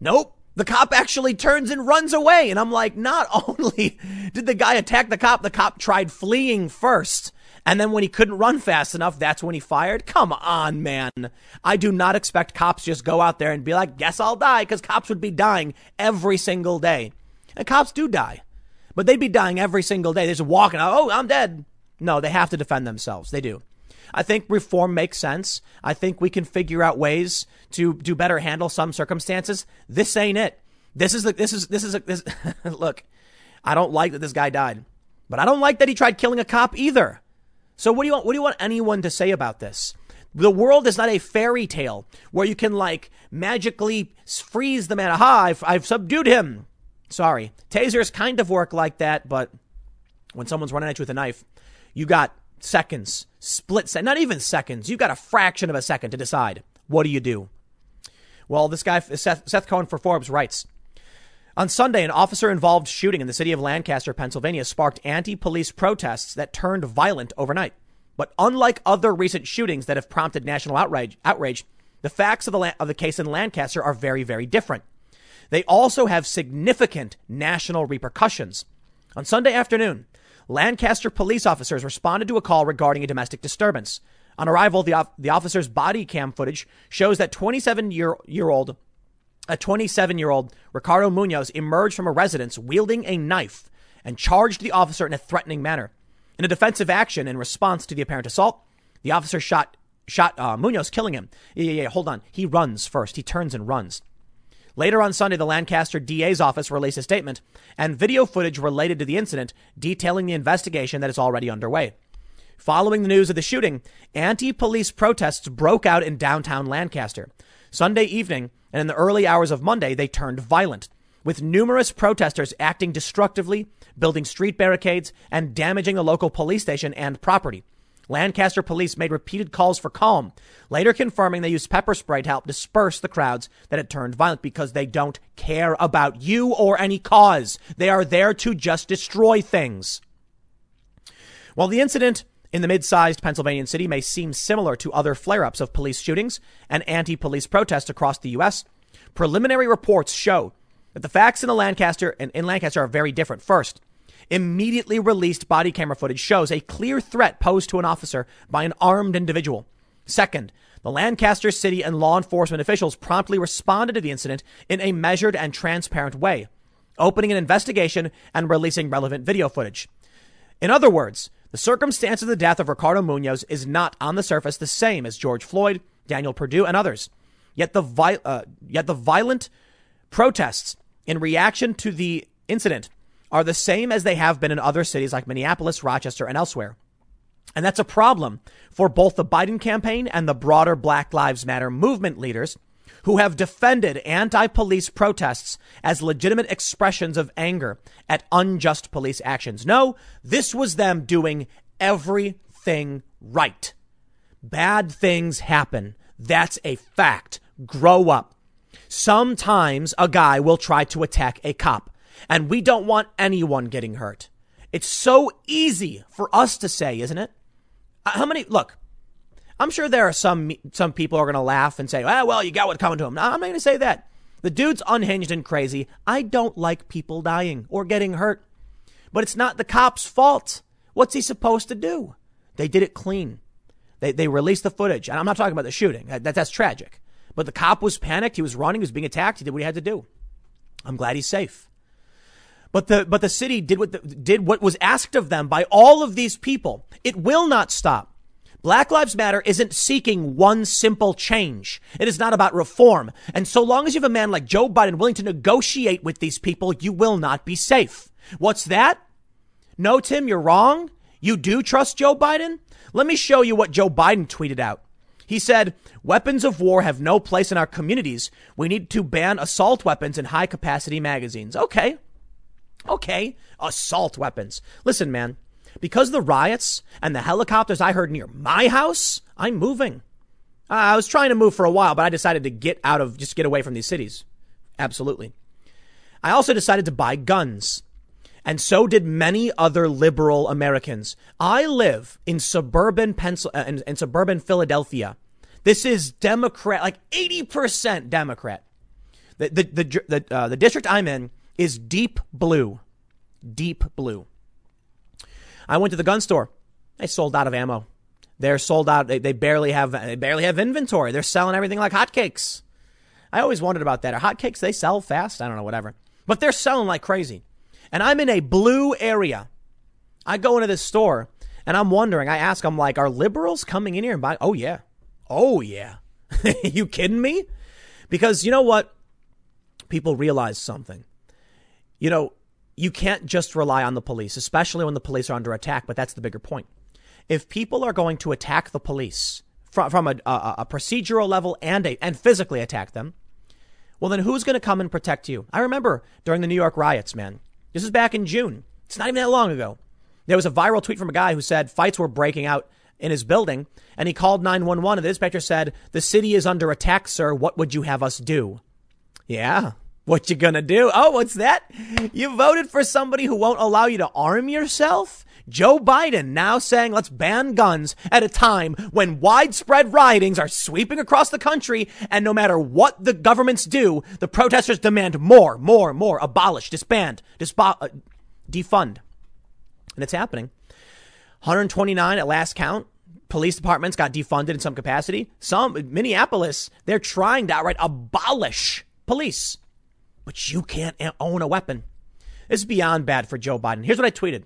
Nope. The cop actually turns and runs away. And I'm like, not (laughs) only did the guy attack the cop, the cop tried fleeing first. And then when he couldn't run fast enough, that's when he fired. Come on, man. I do not expect cops just go out there and be like, guess I'll die, because cops would be dying every single day. And cops do die. But they'd be dying every single day. They're just walking out, oh, I'm dead. No, they have to defend themselves. They do. I think reform makes sense. I think we can figure out ways to do better handle some circumstances. This ain't it. This is the, this is, this is, a, this, (laughs) look, I don't like that this guy died, but I don't like that he tried killing a cop either. So what do you want? What do you want anyone to say about this? The world is not a fairy tale where you can like magically freeze the man. Aha, I've, I've subdued him. Sorry. Tasers kind of work like that, but when someone's running at you with a knife, you got seconds, split second, not even seconds. You've got a fraction of a second to decide. What do you do? Well, this guy, Seth, Seth Cohen for Forbes writes, on Sunday, an officer involved shooting in the city of Lancaster, Pennsylvania, sparked anti police protests that turned violent overnight. But unlike other recent shootings that have prompted national outrage, outrage the facts of the, of the case in Lancaster are very, very different. They also have significant national repercussions. On Sunday afternoon, Lancaster police officers responded to a call regarding a domestic disturbance. On arrival, the, the officer's body cam footage shows that 27 year, year old a 27 year old Ricardo Munoz emerged from a residence wielding a knife and charged the officer in a threatening manner. In a defensive action in response to the apparent assault, the officer shot shot uh, Munoz, killing him. Yeah, yeah, yeah, hold on. He runs first. He turns and runs. Later on Sunday, the Lancaster DA's office released a statement and video footage related to the incident detailing the investigation that is already underway. Following the news of the shooting, anti police protests broke out in downtown Lancaster. Sunday evening, and in the early hours of Monday, they turned violent, with numerous protesters acting destructively, building street barricades, and damaging a local police station and property. Lancaster police made repeated calls for calm, later confirming they used pepper spray to help disperse the crowds that had turned violent because they don't care about you or any cause. They are there to just destroy things. While the incident in the mid-sized Pennsylvania city may seem similar to other flare-ups of police shootings and anti-police protests across the U.S., preliminary reports show that the facts in the Lancaster and in Lancaster are very different. First, immediately released body camera footage shows a clear threat posed to an officer by an armed individual. Second, the Lancaster city and law enforcement officials promptly responded to the incident in a measured and transparent way, opening an investigation and releasing relevant video footage. In other words, the circumstance of the death of Ricardo Munoz is not on the surface the same as George Floyd, Daniel Prude, and others. Yet the, vi- uh, yet the violent protests in reaction to the incident are the same as they have been in other cities like Minneapolis, Rochester, and elsewhere. And that's a problem for both the Biden campaign and the broader Black Lives Matter movement leaders who have defended anti police protests as legitimate expressions of anger at unjust police actions. No, this was them doing everything right. Bad things happen. That's a fact. Grow up. Sometimes a guy will try to attack a cop, and we don't want anyone getting hurt. It's so easy for us to say, isn't it? Uh, how many, look, I'm sure there are some some people are going to laugh and say, ah, well, you got what's coming to him. No, I'm not going to say that. The dude's unhinged and crazy. I don't like people dying or getting hurt. But it's not the cop's fault. What's he supposed to do? They did it clean. They, they released the footage. And I'm not talking about the shooting. That, that's tragic. But the cop was panicked. He was running. He was being attacked. He did what he had to do. I'm glad he's safe. But the, but the city did what, the, did what was asked of them by all of these people. It will not stop. Black Lives Matter isn't seeking one simple change. It is not about reform. And so long as you have a man like Joe Biden willing to negotiate with these people, you will not be safe. What's that? No, Tim, you're wrong. You do trust Joe Biden? Let me show you what Joe Biden tweeted out. He said, weapons of war have no place in our communities. We need to ban assault weapons in high capacity magazines. Okay. Okay. Assault weapons. Listen, man. Because the riots and the helicopters I heard near my house, I'm moving. I was trying to move for a while, but I decided to get out of, just get away from these cities. Absolutely. I also decided to buy guns. And so did many other liberal Americans. I live in suburban Pencil, uh, in, in suburban Philadelphia. This is Democrat, like 80% Democrat. The, the, the, the, uh, the district I'm in is deep blue. Deep blue. I went to the gun store. They sold out of ammo. They're sold out. They, they barely have they barely have inventory. They're selling everything like hotcakes. I always wondered about that. Are hotcakes they sell fast? I don't know, whatever. But they're selling like crazy. And I'm in a blue area. I go into this store and I'm wondering, I ask, I'm like, are liberals coming in here and buying? Oh, yeah. Oh, yeah. (laughs) you kidding me? Because you know what? People realize something. You know, you can't just rely on the police, especially when the police are under attack. But that's the bigger point. If people are going to attack the police from, from a, a, a procedural level and a, and physically attack them, well, then who's going to come and protect you? I remember during the New York riots, man. This is back in June. It's not even that long ago. There was a viral tweet from a guy who said fights were breaking out in his building, and he called 911, and the dispatcher said, "The city is under attack, sir. What would you have us do?" Yeah, what you gonna do? Oh, what's that? You voted for somebody who won't allow you to arm yourself? Joe Biden now saying let's ban guns at a time when widespread riotings are sweeping across the country and no matter what the governments do, the protesters demand more, more, more, abolish, disband, uh, defund. And it's happening. 129 at last count. Police departments got defunded in some capacity. Some, Minneapolis, they're trying to outright abolish police but you can't own a weapon. This is beyond bad for Joe Biden. Here's what I tweeted.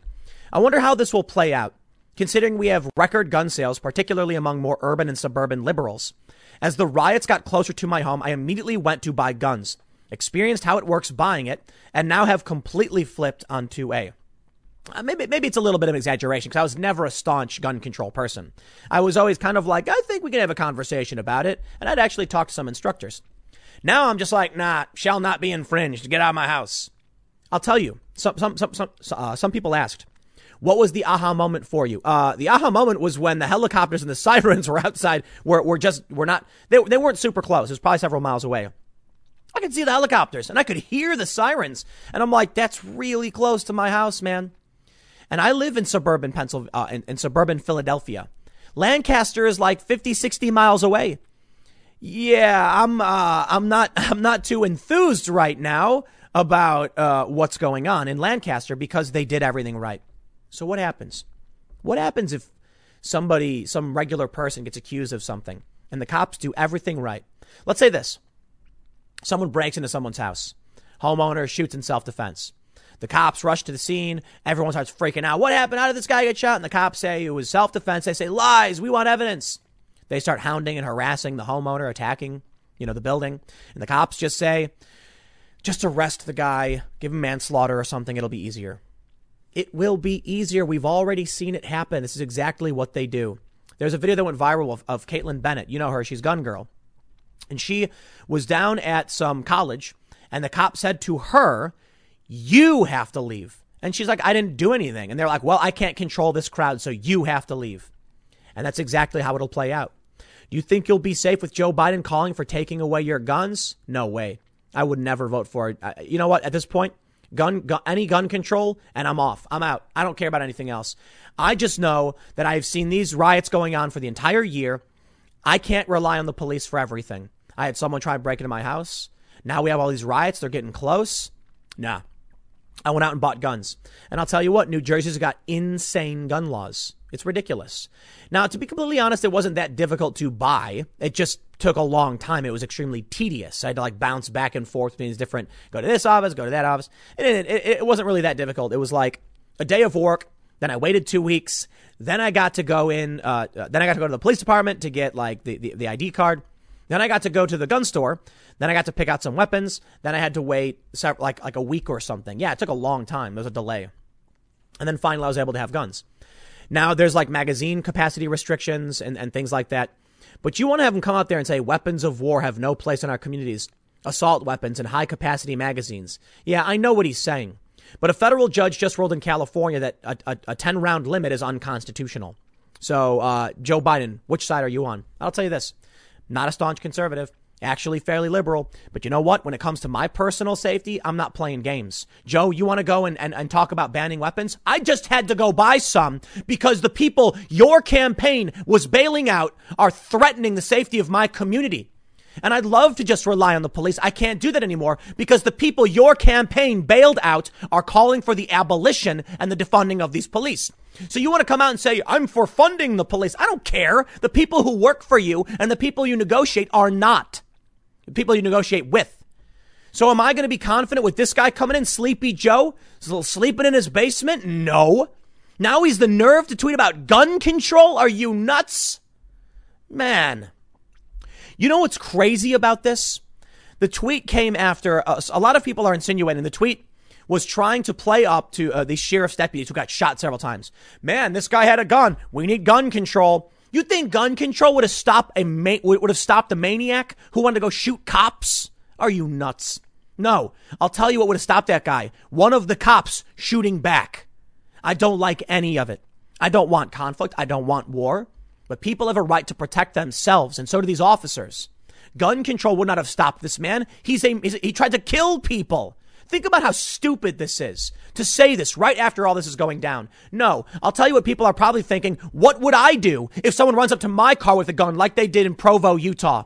I wonder how this will play out, considering we have record gun sales, particularly among more urban and suburban liberals. As the riots got closer to my home, I immediately went to buy guns, experienced how it works buying it, and now have completely flipped on 2A. Uh, maybe, maybe it's a little bit of an exaggeration because I was never a staunch gun control person. I was always kind of like, I think we can have a conversation about it. And I'd actually talk to some instructors. Now I'm just like, nah, shall not be infringed. Get out of my house. I'll tell you. Some some some some uh, some people asked, what was the aha moment for you? Uh, the aha moment was when the helicopters and the (laughs) sirens were outside. Were were just were not they they weren't super close. It was probably several miles away. I could see the helicopters and I could hear the sirens, and I'm like, that's really close to my house, man. And I live in suburban Pennsylvania, uh, in, in suburban Philadelphia. Lancaster is like 50, 60 miles away. Yeah, I'm uh, I'm not (laughs) I'm not too enthused right now about uh, what's going on in Lancaster because they did everything right. So what happens? What happens if somebody, some regular person gets accused of something and the cops do everything right? Let's say this. Someone breaks into someone's house. Homeowner shoots in self-defense. The cops rush to the scene. Everyone starts freaking out. What happened? How did this guy get shot? And the cops say it was self-defense. They say lies. We want evidence. They start hounding and harassing the homeowner, attacking, you know, the building. And the cops just say, just arrest the guy, give him manslaughter or something, it'll be easier. It will be easier. We've already seen it happen. This is exactly what they do. There's a video that went viral of, of Kaitlin Bennett. You know her. She's Gun Girl. And she was down at some college, and the cop said to her, You have to leave. And she's like, I didn't do anything. And they're like, Well, I can't control this crowd, so you have to leave. And that's exactly how it'll play out. Do you think you'll be safe with Joe Biden calling for taking away your guns? No way. I would never vote for it. You know what? At this point, gun, gun, any gun control, and I'm off. I'm out. I don't care about anything else. I just know that I've seen these riots going on for the entire year. I can't rely on the police for everything. I had someone try and break into my house. Now we have all these riots. They're getting close. Nah. I went out and bought guns. And I'll tell you what, New Jersey's got insane gun laws. It's ridiculous. Now, to be completely honest, it wasn't that difficult to buy. It just took a long time. It was extremely tedious. I had to like bounce back and forth between these different, go to this office, go to that office. And it, it, it wasn't really that difficult. It was like a day of work. Then I waited two weeks. Then I got to go in, uh, uh then I got to go to the police department to get like the, the, the ID card. Then I got to go to the gun store. Then I got to pick out some weapons. Then I had to wait several, like like a week or something. Yeah, it took a long time. There was a delay. And then finally I was able to have guns. Now there's like magazine capacity restrictions and, and things like that. But you want to have them come out there and say weapons of war have no place in our communities, assault weapons and high capacity magazines. Yeah, I know what he's saying. But a federal judge just ruled in California that a, a, a 10 round limit is unconstitutional. So, uh, Joe Biden, which side are you on? I'll tell you this not a staunch conservative actually fairly liberal. But you know what? When it comes to my personal safety, I'm not playing games. Joe, you want to go and, and, and talk about banning weapons? I just had to go buy some because the people your campaign was bailing out are threatening the safety of my community. And I'd love to just rely on the police. I can't do that anymore because the people your campaign bailed out are calling for the abolition and the defunding of these police. So you want to come out and say, I'm for funding the police. I don't care. The people who work for you and the people you negotiate are not people you negotiate with. So am I going to be confident with this guy coming in, Sleepy Joe, sleeping in his basement? No. Now he's the nerve to tweet about gun control? Are you nuts? Man. You know what's crazy about this? The tweet came after a lot of people are insinuating the tweet was trying to play up to uh, the sheriff's deputies who got shot several times. Man, this guy had a gun. We need gun control. You think gun control would have stopped a ma- would have stopped a maniac who wanted to go shoot cops? Are you nuts? No. I'll tell you what would have stopped that guy. One of the cops shooting back. I don't like any of it. I don't want conflict. I don't want war. But people have a right to protect themselves, and so do these officers. Gun control would not have stopped this man. He's a, he's, he tried to kill people. Think about how stupid this is to say this right after all this is going down. No, I'll tell you what people are probably thinking. What would I do if someone runs up to my car with a gun like they did in Provo, Utah?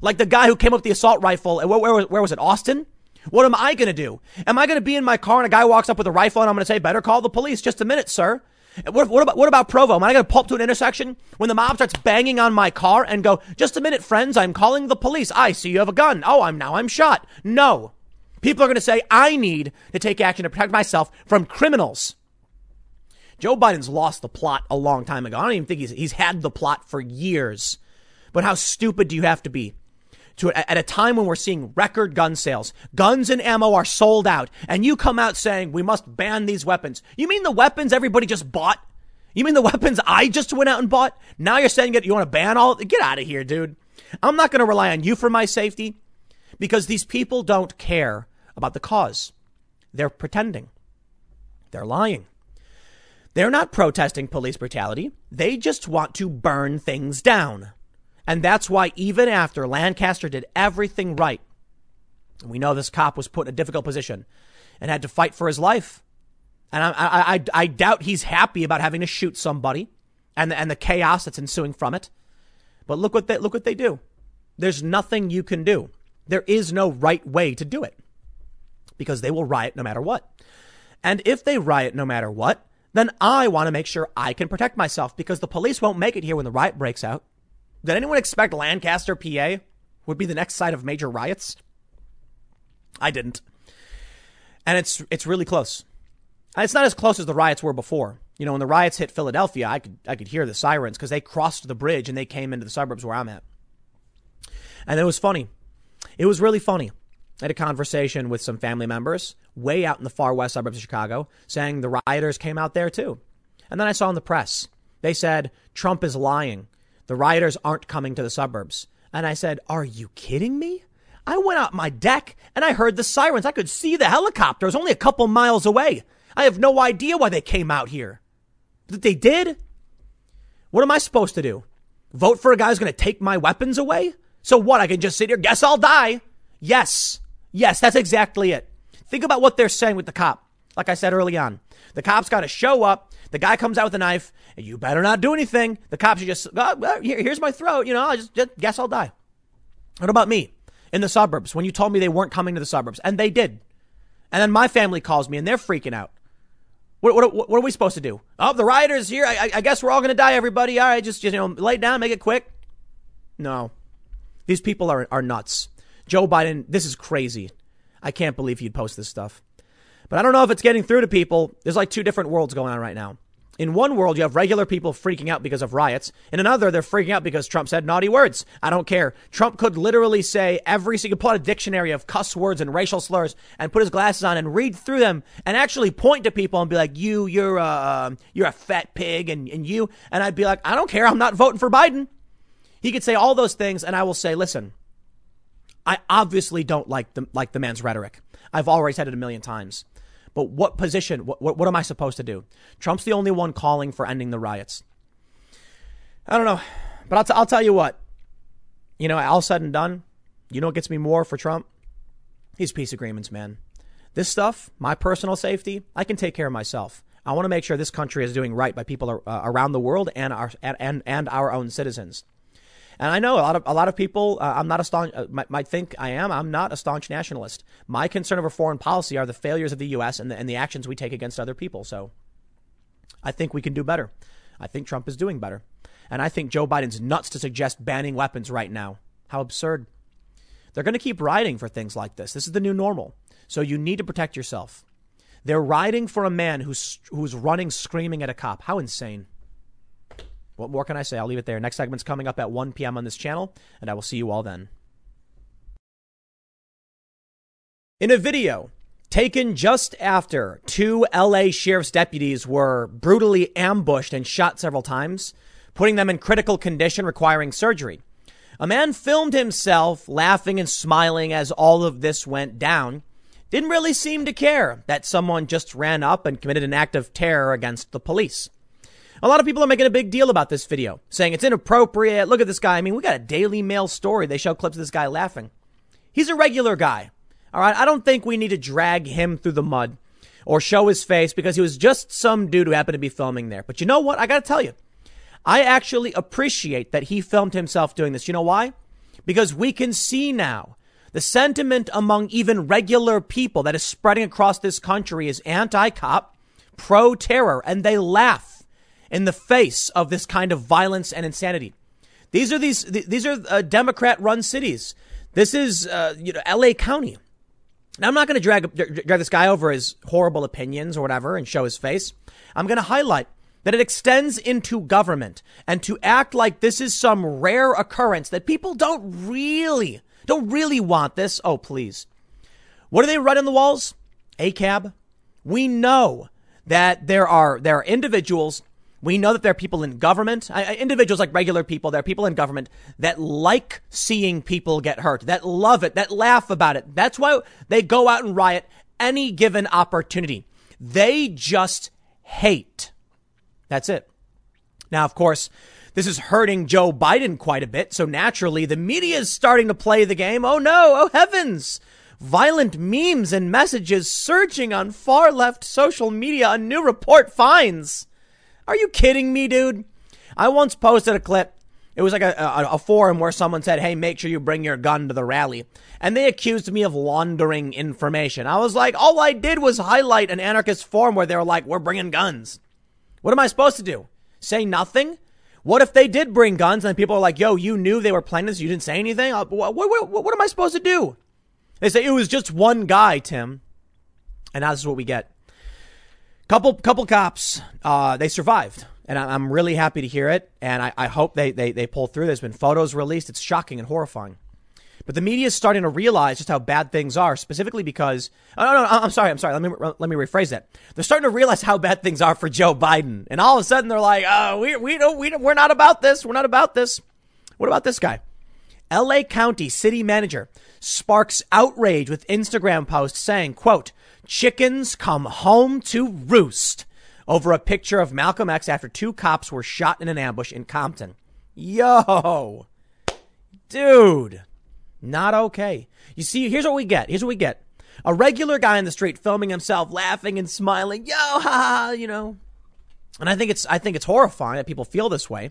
Like the guy who came up with the assault rifle. Where, where, where was it? Austin? What am I going to do? Am I going to be in my car and a guy walks up with a rifle and I'm going to say, better call the police? Just a minute, sir. What, what, about what about Provo? Am I going to pull up to an intersection when the mob starts banging on my car and go, "Just a minute, friends, I'm calling the police. I see you have a gun. Oh, I'm now I'm shot." No, People are going to say, I need to take action to protect myself from criminals. Joe Biden's lost the plot a long time ago. I don't even think he's, he's had the plot for years. But how stupid do you have to be? To, at a time when we're seeing record gun sales, guns and ammo are sold out, and you come out saying we must ban these weapons. You mean the weapons everybody just bought? You mean the weapons I just went out and bought? Now you're saying that you want to ban all? Get out of here, dude. I'm not going to rely on you for my safety because these people don't care about the cause. They're pretending. They're lying. They're not protesting police brutality. They just want to burn things down. And that's why even after Lancaster did everything right, we know this cop was put in a difficult position and had to fight for his life. And I, I, I, I doubt he's happy about having to shoot somebody and the, and the chaos that's ensuing from it. But look what they, look what they do. There's nothing you can do. There is no right way to do it because they will riot no matter what. And if they riot no matter what, then I want to make sure I can protect myself because the police won't make it here when the riot breaks out. Did anyone expect Lancaster, PA would be the next site of major riots? I didn't. And it's it's really close. It's not as close as the riots were before. You know, when the riots hit Philadelphia, I could I could hear the sirens because they crossed the bridge and they came into the suburbs where I'm at. And it was funny. It was really funny I had a conversation with some family members way out in the far west suburbs of Chicago saying the rioters came out there too. And then I saw in the press, they said Trump is lying. The rioters aren't coming to the suburbs. And I said, Are you kidding me? I went out my deck and I heard the sirens. I could see the helicopters only a couple miles away. I have no idea why they came out here. But they did. What am I supposed to do? Vote for a guy who's going to take my weapons away? So what? I can just sit here, guess I'll die. Yes. Yes, that's exactly it. Think about what they're saying with the cop. Like I said early on, the cop's got to show up. The guy comes out with a knife, and you better not do anything. The cops should just, oh, here, here's my throat. You know, I just, just guess I'll die. What about me in the suburbs when you told me they weren't coming to the suburbs? And they did. And then my family calls me and they're freaking out. What, what, what are we supposed to do? Oh, the rioters here. I, I guess we're all going to die, everybody. All right, just, just, you know, lay down, make it quick. No. These people are, are nuts. Joe Biden, this is crazy. I can't believe you'd post this stuff. But I don't know if it's getting through to people. There's like two different worlds going on right now. In one world, you have regular people freaking out because of riots. In another, they're freaking out because Trump said naughty words. I don't care. Trump could literally say every single, pull out a dictionary of cuss words and racial slurs and put his glasses on and read through them and actually point to people and be like, you, you're a, um, you're a fat pig and, and you. And I'd be like, I don't care. I'm not voting for Biden. He could say all those things and I will say, listen, I obviously don't like the, like the man's rhetoric. I've already said it a million times. But what position, what, what, what am I supposed to do? Trump's the only one calling for ending the riots. I don't know. But I'll, t- I'll tell you what. You know, all said and done, you know what gets me more for Trump? These peace agreements, man. This stuff, my personal safety, I can take care of myself. I want to make sure this country is doing right by people uh, around the world and our and, and our own citizens. And I know a lot of a lot of people. Uh, I'm not a staunch. Uh, might, might, think I am. I'm not a staunch nationalist. My concern over foreign policy are the failures of the U.S. and the, and the actions we take against other people. So, I think we can do better. I think Trump is doing better, and I think Joe Biden's nuts to suggest banning weapons right now. How absurd! They're going to keep riding for things like this. This is the new normal. So you need to protect yourself. They're riding for a man who's who's running screaming at a cop. How insane! What more can I say? I'll leave it there. Next segment's coming up at 1 p.m. on this channel, and I will see you all then. In a video taken just after two LA sheriff's deputies were brutally ambushed and shot several times, putting them in critical condition requiring surgery, a man filmed himself laughing and smiling as all of this went down. Didn't really seem to care that someone just ran up and committed an act of terror against the police. A lot of people are making a big deal about this video, saying it's inappropriate. Look at this guy. I mean, we got a Daily Mail story. They show clips of this guy laughing. He's a regular guy. All right. I don't think we need to drag him through the mud or show his face because he was just some dude who happened to be filming there. But you know what? I got to tell you, I actually appreciate that he filmed himself doing this. You know why? Because we can see now the sentiment among even regular people that is spreading across this country is anti cop, pro terror, and they laugh in the face of this kind of violence and insanity. These are these these are uh, Democrat run cities. This is uh, you know L.A. County. Now I'm not going to drag drag this guy over his horrible opinions or whatever and show his face. I'm going to highlight that it extends into government and to act like this is some rare occurrence that people don't really don't really want this. Oh please, what do they write on the walls? ACAB. We know that there are there are individuals we know that there are people in government, individuals like regular people, there are people in government that like seeing people get hurt, that love it, that laugh about it. That's why they go out and riot any given opportunity. They just hate. That's it. Now, of course, this is hurting Joe Biden quite a bit. So naturally, the media is starting to play the game. Oh no, oh heavens. Violent memes and messages surging on far left social media. A new report finds are you kidding me, dude? I once posted a clip. It was like a, a, a, forum where someone said, Hey, make sure you bring your gun to the rally. And they accused me of laundering information. I was like, All I did was highlight an anarchist forum where they were like, We're bringing guns. What am I supposed to do? Say nothing? What if they did bring guns and people are like, Yo, you knew they were planning this, you didn't say anything? Uh, what, what, what, what am I supposed to do? They say, It was just one guy, Tim. And now this is what we get. Couple couple cops, uh, they survived, and I'm really happy to hear it. And I, I hope they, they they pull through. There's been photos released. It's shocking and horrifying. But the media is starting to realize just how bad things are, specifically because, oh, no, no, I'm sorry, I'm sorry. Let me, let me rephrase that. They're starting to realize how bad things are for Joe Biden. And all of a sudden they're like, oh, we, we don't, we we're not about this. We're not about this. What about this guy? LA County city manager sparks outrage with Instagram post saying, quote, chickens come home to roost over a picture of Malcolm X after two cops were shot in an ambush in Compton. Yo, dude. Not okay. You see, here's what we get. Here's what we get. A regular guy in the street filming himself, laughing and smiling. Yo, ha, ha, you know. And I think it's, I think it's horrifying that people feel this way.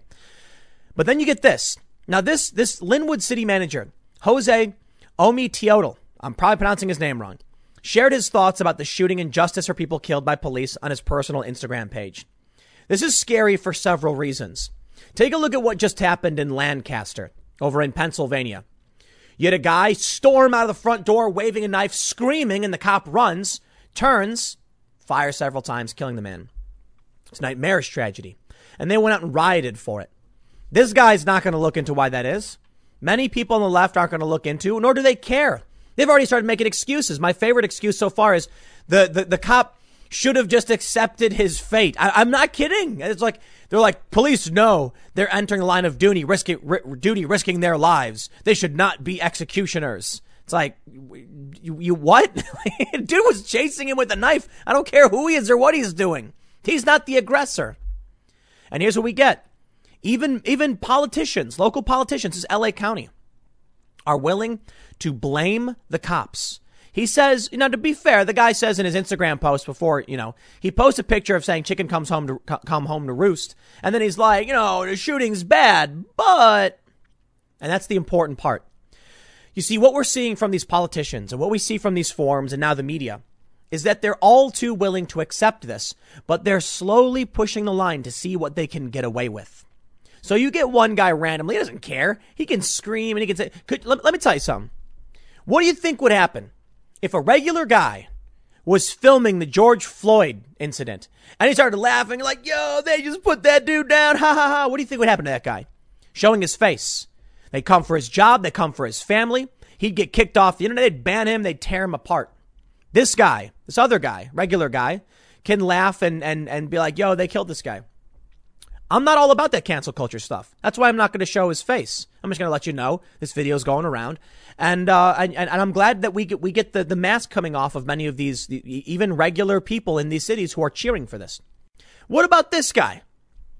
But then you get this. Now, this, this Lynwood city manager, Jose Omi Teodol, I'm probably pronouncing his name wrong, shared his thoughts about the shooting and justice for people killed by police on his personal Instagram page. This is scary for several reasons. Take a look at what just happened in Lancaster over in Pennsylvania. You had a guy storm out of the front door waving a knife, screaming, and the cop runs, turns, fires several times, killing the man. It's a nightmarish tragedy. And they went out and rioted for it. This guy's not going to look into why that is. Many people on the left aren't going to look into, nor do they care. They've already started making excuses. My favorite excuse so far is the, the, the cop should have just accepted his fate. I, am not kidding. It's like they're like police know they're entering the line of duty, risking duty, risking their lives. They should not be executioners. It's like you, you what? (laughs) Dude was chasing him with a knife. I don't care who he is or what he's doing. He's not the aggressor. And here's what we get. Even even politicians, local politicians, is LA County, are willing to blame the cops he says, you know, to be fair, the guy says in his Instagram post before, you know, he posts a picture of saying chicken comes home to come home to roost, and then he's like, you know, the shooting's bad, but, and that's the important part. You see, what we're seeing from these politicians and what we see from these forums and now the media is that they're all too willing to accept this, but they're slowly pushing the line to see what they can get away with. So you get one guy randomly, he doesn't care. He can scream and he can say, could, let, let me tell you something. What do you think would happen if a regular guy was filming the George Floyd incident and he started laughing like, yo, they just put that dude down. (laughs) Ha ha ha. What do you think would happen to that guy? Showing his face. They come for his job. They come for his family. He'd get kicked off the internet. They'd ban him. They'd tear him apart. This guy, this other guy, regular guy, can laugh and, and, and be like, yo, they killed this guy. I'm not all about that cancel culture stuff. That's why I'm not going to show his face. I'm just going to let you know this video is going around, and uh, and, and I'm glad that we get we get the the mask coming off of many of these even regular people in these cities who are cheering for this. What about this guy?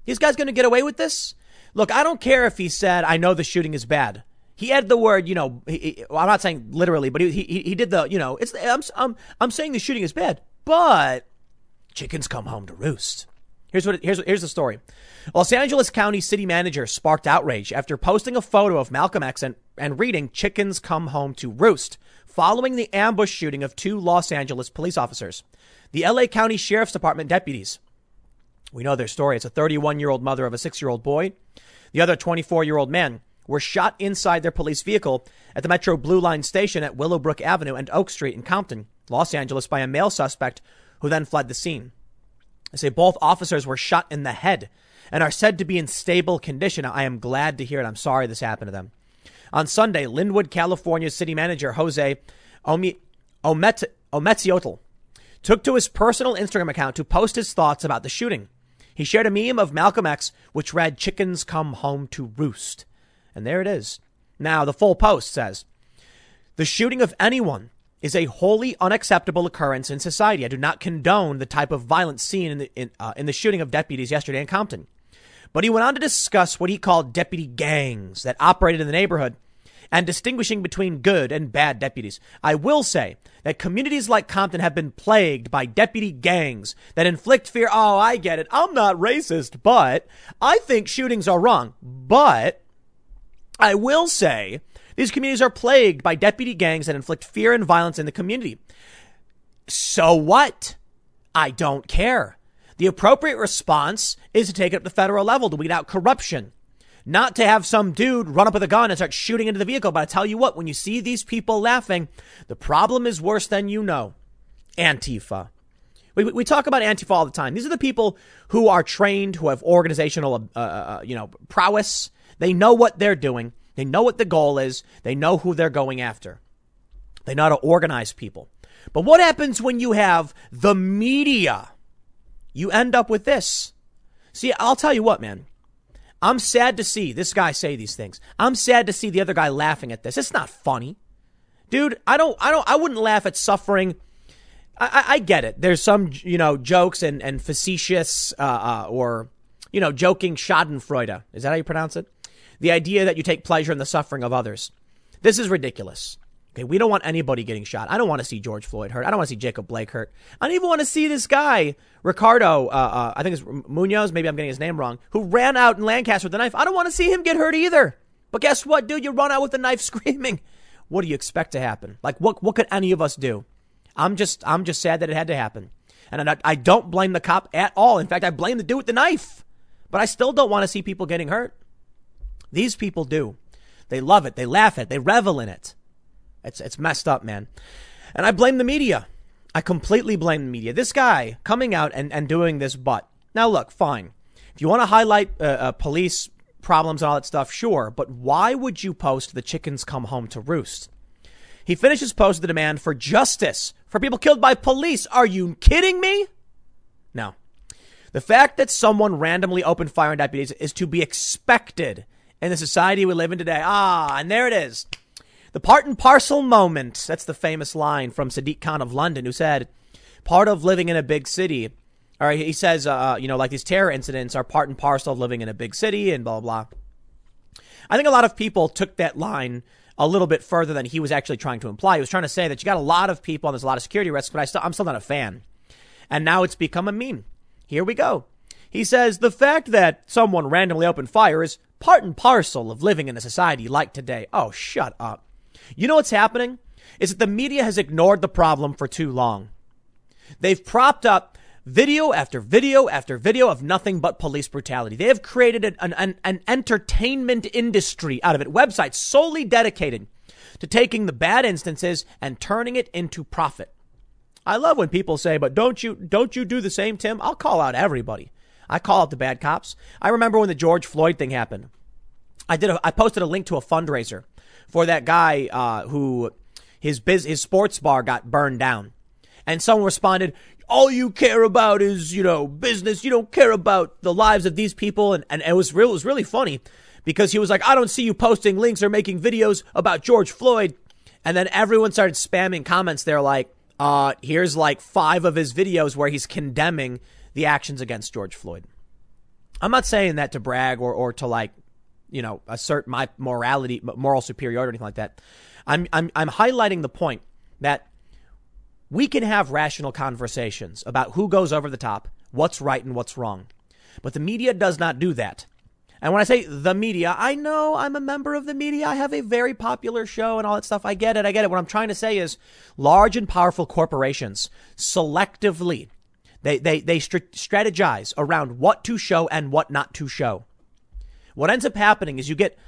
This guy's going to get away with this? Look, I don't care if he said, "I know the shooting is bad." He added the word, you know. He, he, well, I'm not saying literally, but he, he he did the, you know. It's I'm I'm I'm saying the shooting is bad, but chickens come home to roost. Here's what here's here's the story. Los Angeles County City Manager sparked outrage after posting a photo of Malcolm X and, and reading "Chickens come home to roost" following the ambush shooting of two Los Angeles police officers. The LA County Sheriff's Department deputies. We know their story. It's a 31 year old mother of a six year old boy. The other 24 year old man were shot inside their police vehicle at the Metro Blue Line station at Willowbrook Avenue and Oak Street in Compton, Los Angeles, by a male suspect who then fled the scene. They say both officers were shot in the head and are said to be in stable condition. I am glad to hear it. I'm sorry this happened to them. On Sunday, Lynwood, California city manager Jose Omi, Omet, Ometziotl took to his personal Instagram account to post his thoughts about the shooting. He shared a meme of Malcolm X, which read, Chickens come home to roost. And there it is. Now, the full post says, The shooting of anyone is a wholly unacceptable occurrence in society. I do not condone the type of violence seen in the, in, uh, in the shooting of deputies yesterday in Compton. But he went on to discuss what he called deputy gangs that operated in the neighborhood and distinguishing between good and bad deputies. I will say that communities like Compton have been plagued by deputy gangs that inflict fear. Oh, I get it. I'm not racist, but I think shootings are wrong. But I will say these communities are plagued by deputy gangs that inflict fear and violence in the community. So what? I don't care. The appropriate response is to take it up to the federal level to weed out corruption. Not to have some dude run up with a gun and start shooting into the vehicle. But I tell you what, when you see these people laughing, the problem is worse than you know. Antifa. We, we talk about Antifa all the time. These are the people who are trained, who have organizational, uh, uh, uh you know, prowess. They know what they're doing. They know what the goal is. They know who they're going after. They know how to organize people. But what happens when you have the media? You end up with this. See, I'll tell you what, man. I'm sad to see this guy say these things. I'm sad to see the other guy laughing at this. It's not funny. Dude, I don't, I don't, I wouldn't laugh at suffering. I, I, I get it. There's some, you know, jokes and, and facetious, uh, uh, or, you know, joking schadenfreude. Is that how you pronounce it? The idea that you take pleasure in the suffering of others. This is ridiculous. Okay, we don't want anybody getting shot. I don't want to see George Floyd hurt. I don't want to see Jacob Blake hurt. I don't even want to see this guy, Ricardo, uh, uh, I think it's Munoz, maybe I'm getting his name wrong, who ran out in Lancaster with a knife. I don't want to see him get hurt either. But guess what, dude? You run out with a knife (laughs) screaming. What do you expect to happen? Like, what, what could any of us do? I'm just, I'm just sad that it had to happen. And I, I don't blame the cop at all. In fact, I blame the dude with the knife. But I still don't want to see people getting hurt. These people do. They love it. They laugh at it. They revel in it. It's, it's messed up, man. And I blame the media. I completely blame the media. This guy coming out and, and doing this but Now, look, fine. If you want to highlight uh, uh, police problems and all that stuff, sure. But why would you post the chickens come home to roost? He finishes post the demand for justice for people killed by police. Are you kidding me? No. The fact that someone randomly opened fire on deputies is to be expected in the society we live in today. Ah, and there it is. The part and parcel moment. That's the famous line from Sadiq Khan of London, who said, part of living in a big city. All right, he says, uh, uh, you know, like these terror incidents are part and parcel of living in a big city and blah, blah, blah. I think a lot of people took that line a little bit further than he was actually trying to imply. He was trying to say that you got a lot of people and there's a lot of security risks, but I still, I'm still not a fan. And now it's become a meme. Here we go. He says the fact that someone randomly opened fire is part and parcel of living in a society like today. Oh, shut up. You know what's happening? Is that the media has ignored the problem for too long. They've propped up video after video after video of nothing but police brutality. They have created an, an, an entertainment industry out of it, websites solely dedicated to taking the bad instances and turning it into profit. I love when people say, but don't you, don't you do the same, Tim? I'll call out everybody. I call out the bad cops. I remember when the George Floyd thing happened. I did a, I posted a link to a fundraiser for that guy uh, who his biz, his sports bar got burned down, and someone responded, "All you care about is you know business. You don't care about the lives of these people." And and it was real. It was really funny because he was like, "I don't see you posting links or making videos about George Floyd," and then everyone started spamming comments. They're like, uh, "Here's like five of his videos where he's condemning the actions against George Floyd." I'm not saying that to brag or, or to like you know, assert my morality, moral superiority, or anything like that. I'm, I'm, I'm highlighting the point that we can have rational conversations about who goes over the top, what's right and what's wrong. But the media does not do that. And when I say the media, I know I'm a member of the media. I have a very popular show and all that stuff. I get it. I get it. What I'm trying to say is large and powerful corporations selectively, they, they, they strategize around what to show and what not to show. What ends up happening is you get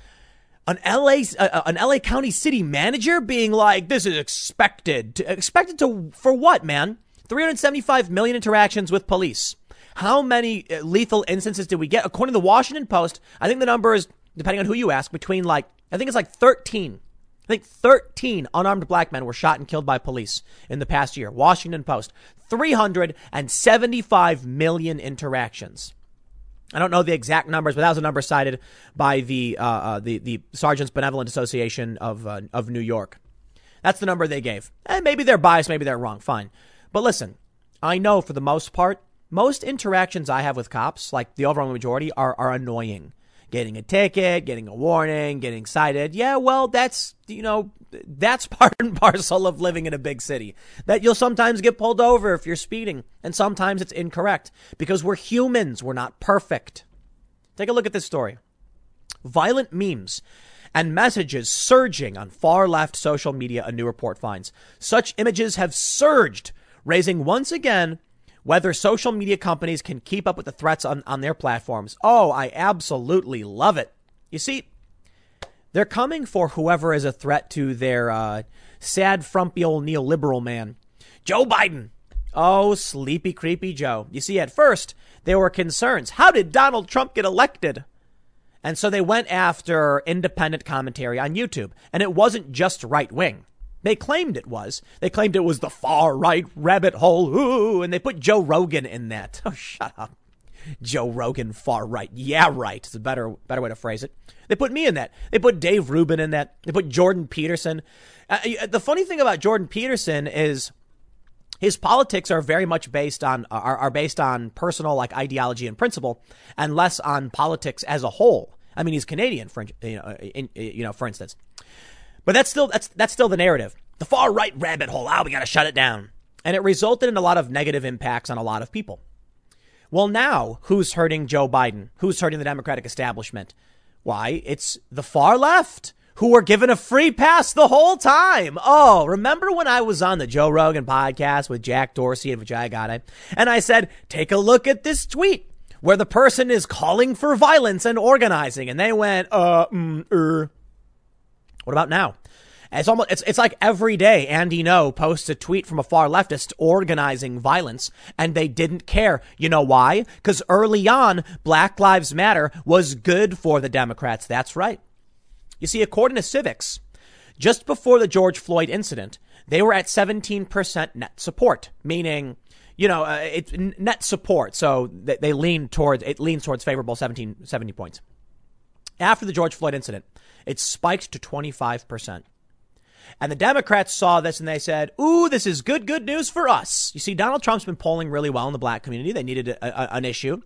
an LA uh, an LA County city manager being like, "This is expected to, expected to for what, man? 375 million interactions with police. How many uh, lethal instances did we get? According to the Washington Post, I think the number is depending on who you ask between like I think it's like 13. I think 13 unarmed black men were shot and killed by police in the past year. Washington Post. 375 million interactions. I don't know the exact numbers, but that was a number cited by the uh, uh, the the Sergeants Benevolent Association of uh, of New York. That's the number they gave. And maybe they're biased, maybe they're wrong. Fine, but listen, I know for the most part, most interactions I have with cops, like the overwhelming majority, are are annoying getting a ticket, getting a warning, getting cited. Yeah, well, that's, you know, that's (laughs) part and parcel of living in a big city. That you'll sometimes get pulled over if you're speeding, and sometimes it's incorrect because we're humans, we're not perfect. Take a look at this story. Violent memes and messages surging on far left social media, a new report finds. Such images have surged, raising once again whether social media companies can keep up with the threats on, on their platforms. Oh, I absolutely love it. You see, they're coming for whoever is a threat to their uh, sad, frumpy old neoliberal man. Joe Biden. Oh, sleepy, creepy Joe. You see, at first, there were concerns. How did Donald Trump get elected? And so they went after independent commentary on YouTube. And it wasn't just right wing. They claimed it was. They claimed it was the far right rabbit hole. Ooh, and they put Joe Rogan in that. (laughs) Oh, shut up. Joe Rogan far right. Yeah, right. It's a better better way to phrase it. They put me in that. They put Dave Rubin in that. They put Jordan Peterson. Uh, the funny thing about Jordan Peterson is his politics are very much based on are, are based on personal like ideology and principle and less on politics as a whole. I mean, he's Canadian, for you know, in, you know, for instance. But that's still that's that's still the narrative. The far right rabbit hole. Ah, oh, we got to shut it down. And it resulted in a lot of negative impacts on a lot of people. Well, now who's hurting Joe Biden? Who's hurting the Democratic establishment? Why, it's the far left who were given a free pass the whole time. Oh, remember when I was on the Joe Rogan podcast with Jack Dorsey and Vijay Gadde? And I said, take a look at this tweet where the person is calling for violence and organizing. And they went, uh, mm, er. What about now? It's almost it's it's like every day Andy Ngo posts a tweet from a far leftist organizing violence and they didn't care. You know why? Cuz early on Black Lives Matter was good for the Democrats. That's right. You see according to Civiqs, just before the George Floyd incident, they were at 17% net support, meaning you know, uh, it's net support. So they, they lean towards, it leans towards favorable 17, 70 points. After the George Floyd incident, it spiked to 25%. And the Democrats saw this and they said, Ooh, this is good, good news for us. You see, Donald Trump's been polling really well in the black community. They needed a, a, an issue.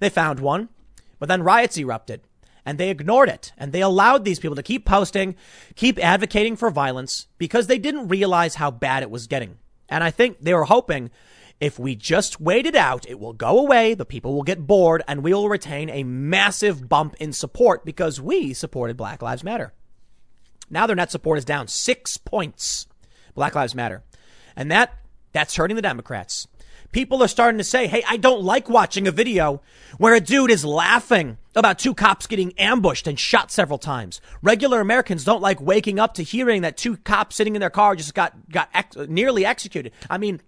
They found one, but then riots erupted and they ignored it. And they allowed these people to keep posting, keep advocating for violence because they didn't realize how bad it was getting. And I think they were hoping if we just wait it out, it will go away, the people will get bored, and we will retain a massive bump in support because we supported Black Lives Matter. Now their net support is down six points. Black Lives Matter. And that, that's hurting the Democrats. People are starting to say, hey, I don't like watching a video where a dude is laughing about two cops getting ambushed and shot several times. Regular Americans don't like waking up to hearing that two cops sitting in their car just got, got ex- nearly executed. I mean,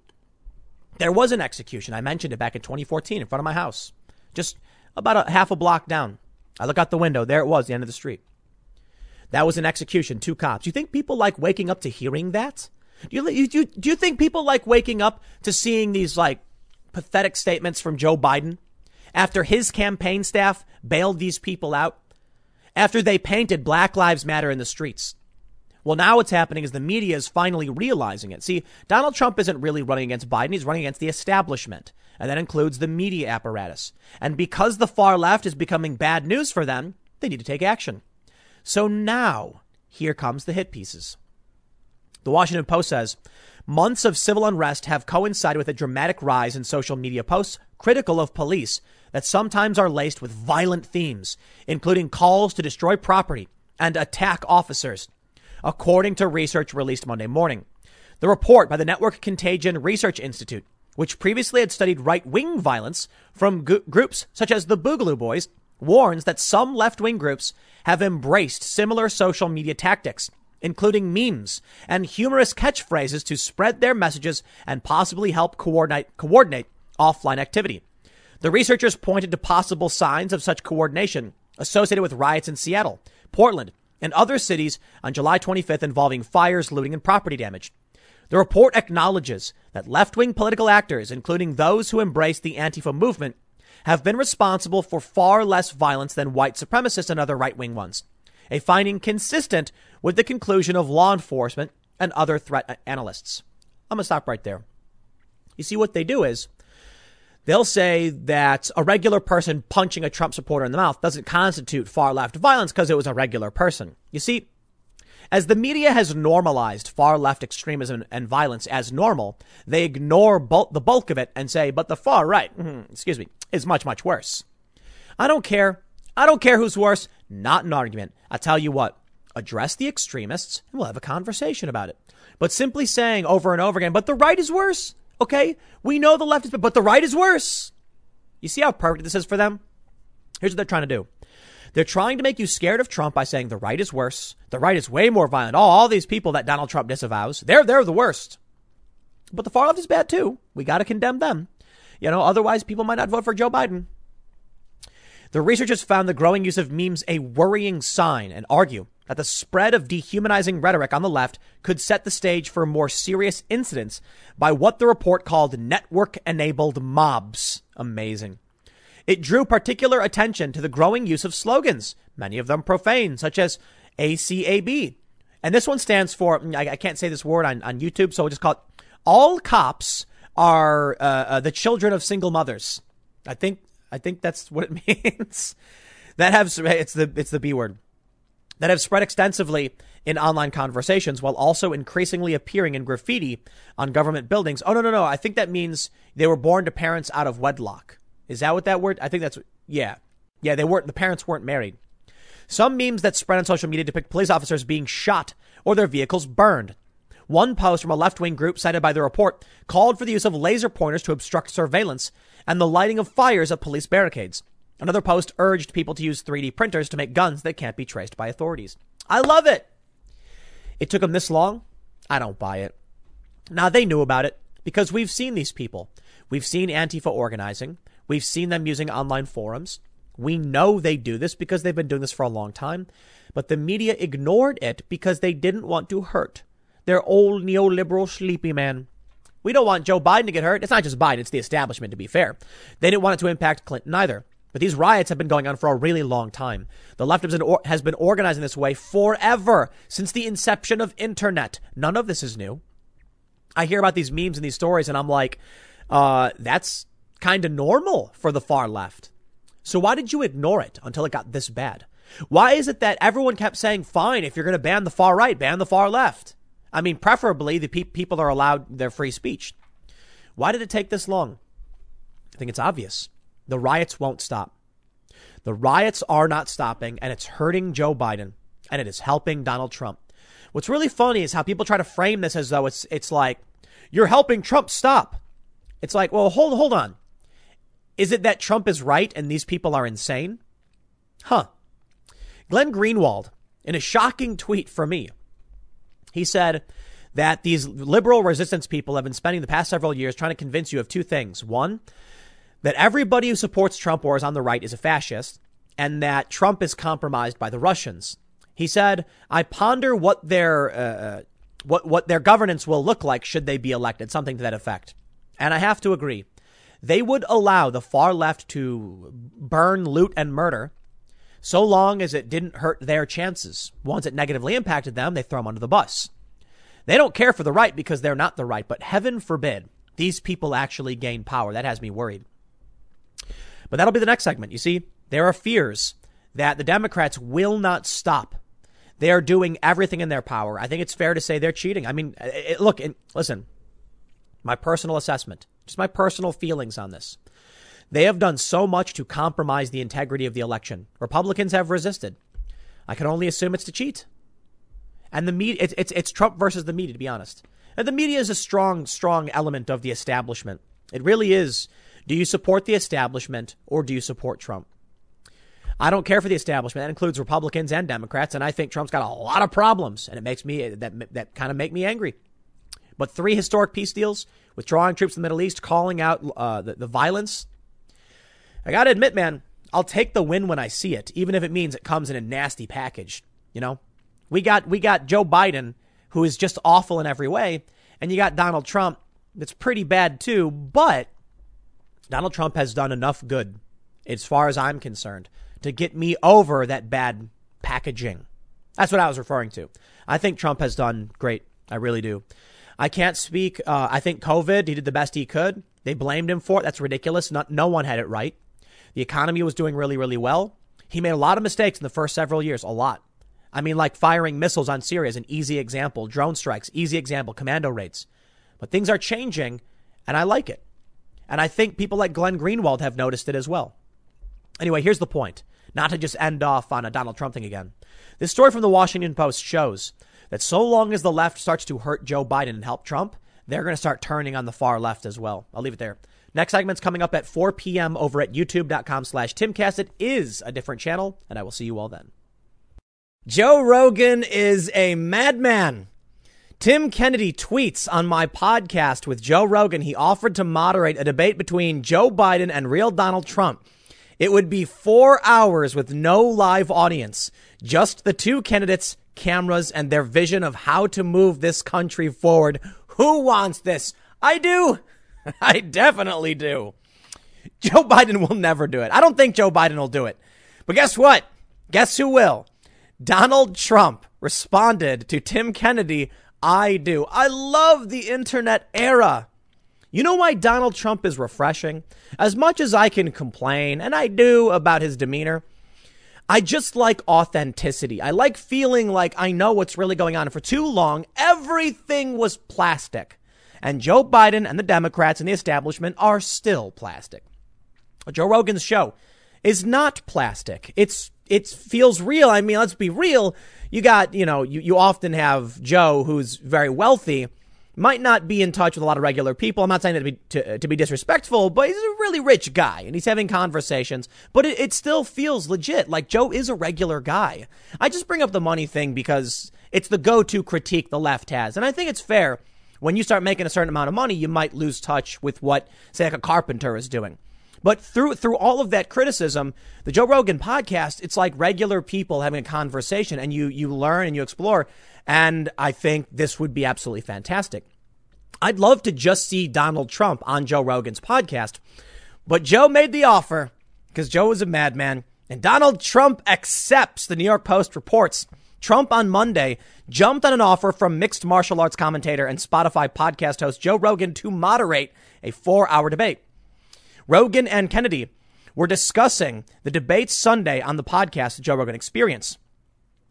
there was an execution. I mentioned it back in 2014 in front of my house, just about a half a block down. I look out the window. There it was, the end of the street. That was an execution, two cops. You think people like waking up to hearing that? Do you, you, do you think people like waking up to seeing these like pathetic statements from Joe Biden after his campaign staff bailed these people out? After they painted Black Lives Matter in the streets? Well, now what's happening is the media is finally realizing it. See, Donald Trump isn't really running against Biden. He's running against the establishment. And that includes the media apparatus. And because the far left is becoming bad news for them, they need to take action. So now, here comes the hit pieces. The Washington Post says months of civil unrest have coincided with a dramatic rise in social media posts critical of police that sometimes are laced with violent themes, including calls to destroy property and attack officers, according to research released Monday morning. The report by the Network Contagion Research Institute, which previously had studied right wing violence from groups such as the Boogaloo Boys, warns that some left wing groups have embraced similar social media tactics, including memes and humorous catchphrases to spread their messages and possibly help coordinate, coordinate offline activity. The researchers pointed to possible signs of such coordination associated with riots in Seattle, Portland, and other cities on July 25th involving fires, looting, and property damage. The report acknowledges that left wing political actors, including those who embrace the Antifa movement, have been responsible for far less violence than white supremacists and other right wing ones, a finding consistent with the conclusion of law enforcement and other threat analysts. I'm going to stop right there. You see, what they do is they'll say that a regular person punching a Trump supporter in the mouth doesn't constitute far left violence because it was a regular person. You see, as the media has normalized far left extremism and violence as normal, they ignore the bulk of it and say, but the far right, mm-hmm, excuse me, is much, much worse. I don't care. I don't care who's worse. Not an argument. I tell you what, address the extremists and we'll have a conversation about it. But simply saying over and over again, but the right is worse. Okay. We know the left is, but the right is worse. You see how perfect this is for them? Here's what they're trying to do. They're trying to make you scared of Trump by saying the right is worse. The right is way more violent. All, all these people that Donald Trump disavows, they're, they're the worst. But the far left is bad too. We got to condemn them. You know, otherwise people might not vote for Joe Biden. The researchers found the growing use of memes a worrying sign and argue that the spread of dehumanizing rhetoric on the left could set the stage for more serious incidents by what the report called network enabled mobs. Amazing. It drew particular attention to the growing use of slogans, many of them profane, such as ACAB. And this one stands for, I, I can't say this word on, on YouTube, so we'll just call it All Cops Are uh, uh, the Children of Single Mothers. I think, I think that's (laughs) what it means. that has, it's the, it's the B word that have spread extensively in online conversations while also increasingly appearing in graffiti on government buildings. Oh, no, no, no. I think that means they were born to parents out of wedlock. Is that what that word? I think that's, yeah. Yeah, they weren't, the parents weren't married. Some memes that spread on social media depict police officers being shot or their vehicles burned. One post from a left wing group cited by the report called for the use of laser pointers to obstruct surveillance and the lighting of fires at police barricades. Another post urged people to use 3D printers to make guns that can't be traced by authorities. I love it. It took them this long. I don't buy it. Now they knew about it because we've seen these people. We've seen Antifa organizing. We've seen them using online forums. We know they do this because they've been doing this for a long time, but the media ignored it because they didn't want to hurt their old neoliberal sleepy man. We don't want Joe Biden to get hurt. It's not just Biden, it's the establishment, to be fair. They didn't want it to impact Clinton either. But these riots have been going on for a really long time. The left has been organizing this way forever since the inception of internet. None of this is new. I hear about these memes and these stories and I'm like, uh, that's kind of normal for the far left. So why did you ignore it until it got this bad? Why is it that everyone kept saying, fine, if you're going to ban the far right, ban the far left? I mean, preferably the pe- people are allowed their free speech. Why did it take this long? I think it's obvious. The riots won't stop. The riots are not stopping, and it's hurting Joe Biden, and it is helping Donald Trump. What's really funny is how people try to frame this as though it's it's like you're helping Trump stop. It's like, well, hold hold on. Is it that Trump is right and these people are insane? Huh. Glenn Greenwald, in a shocking tweet for me, he said that these liberal resistance people have been spending the past several years trying to convince you of two things. One, that everybody who supports Trump or is on the right is a fascist and that Trump is compromised by the Russians. He said, I ponder what their, uh, uh, what, what their governance will look like should they be elected, something to that effect. And I have to agree. They would allow the far left to burn, loot, and murder so long as it didn't hurt their chances. Once it negatively impacted them, they throw them under the bus. They don't care for the right because they're not the right, but heaven forbid these people actually gain power. That has me worried. But that'll be the next segment. You see, there are fears that the Democrats will not stop. They are doing everything in their power. I think it's fair to say they're cheating. I mean, it, look, it, listen, my personal assessment, just my personal feelings on this. They have done so much to compromise the integrity of the election. Republicans have resisted. I can only assume it's to cheat. And the media, it's, it's, it's Trump versus the media, to be honest. And the media is a strong, strong element of the establishment. It really is do you support the establishment or do you support Trump? I don't care for the establishment. That includes Republicans and Democrats, and I think Trump's got a lot of problems, and it makes me that that kind of make me angry. But three historic peace deals, withdrawing troops from the Middle East, calling out uh, the, the violence. I got to admit, man, I'll take the win when I see it, even if it means it comes in a nasty package. You know, we got we got Joe Biden, who is just awful in every way, and you got Donald Trump, that's pretty bad too. But Donald Trump has done enough good, as far as I'm concerned, to get me over that bad packaging. That's what I was referring to. I think Trump has done great. I really do. I can't speak. Uh, I think COVID, he did the best he could. They blamed him for it. That's ridiculous. Not, no one had it right. The economy was doing really, really well. He made a lot of mistakes in the first several years, a lot. I mean, like firing missiles on Syria is an easy example. Drone strikes, easy example. Commando raids. But things are changing, and I like it. And I think people like Glenn Greenwald have noticed it as well. Anyway, here's the point. Not to just end off on a Donald Trump thing again. This story from the Washington Post shows that so long as the left starts to hurt Joe Biden and help Trump, they're going to start turning on the far left as well. I'll leave it there. Next segment's coming up at 4 p.m. over at youtube.com slash timcast. It is a different channel, and I will see you all then. Joe Rogan is a madman. Tim Kennedy tweets on my podcast with Joe Rogan. He offered to moderate a debate between Joe Biden and real Donald Trump. It would be four hours with no live audience, just the two candidates, cameras, and their vision of how to move this country forward. Who wants this? I do. (laughs) I definitely do. Joe Biden will never do it. I don't think Joe Biden will do it. But guess what? Guess who will? Donald Trump responded to Tim Kennedy, I do. I love the internet era. You know why Donald Trump is refreshing? As much as I can complain, and I do about his demeanor, I just like authenticity. I like feeling like I know what's really going on. For too long, everything was plastic. And Joe Biden and the Democrats and the establishment are still plastic. Joe Rogan's show is not plastic. It's it feels real. I mean, let's be real. You got, you know, you, you often have Joe who's very wealthy might not be in touch with a lot of regular people. I'm not saying that to be, to, to be disrespectful, but he's a really rich guy and he's having conversations, but it, it still feels legit. Like Joe is a regular guy. I just bring up the money thing because it's the go-to critique the left has. And I think it's fair. When you start making a certain amount of money, you might lose touch with what, say, like a carpenter is doing. But through through all of that criticism, the Joe Rogan podcast, it's like regular people having a conversation and you you learn and you explore. And I think this would be absolutely fantastic. I'd love to just see Donald Trump on Joe Rogan's podcast, but Joe made the offer because Joe is a madman. And Donald Trump accepts, the New York Post reports. Trump on Monday jumped on an offer from mixed martial arts commentator and Spotify podcast host Joe Rogan to moderate a four hour debate. Rogan and Kennedy were discussing the debate Sunday on the podcast, The Joe Rogan Experience.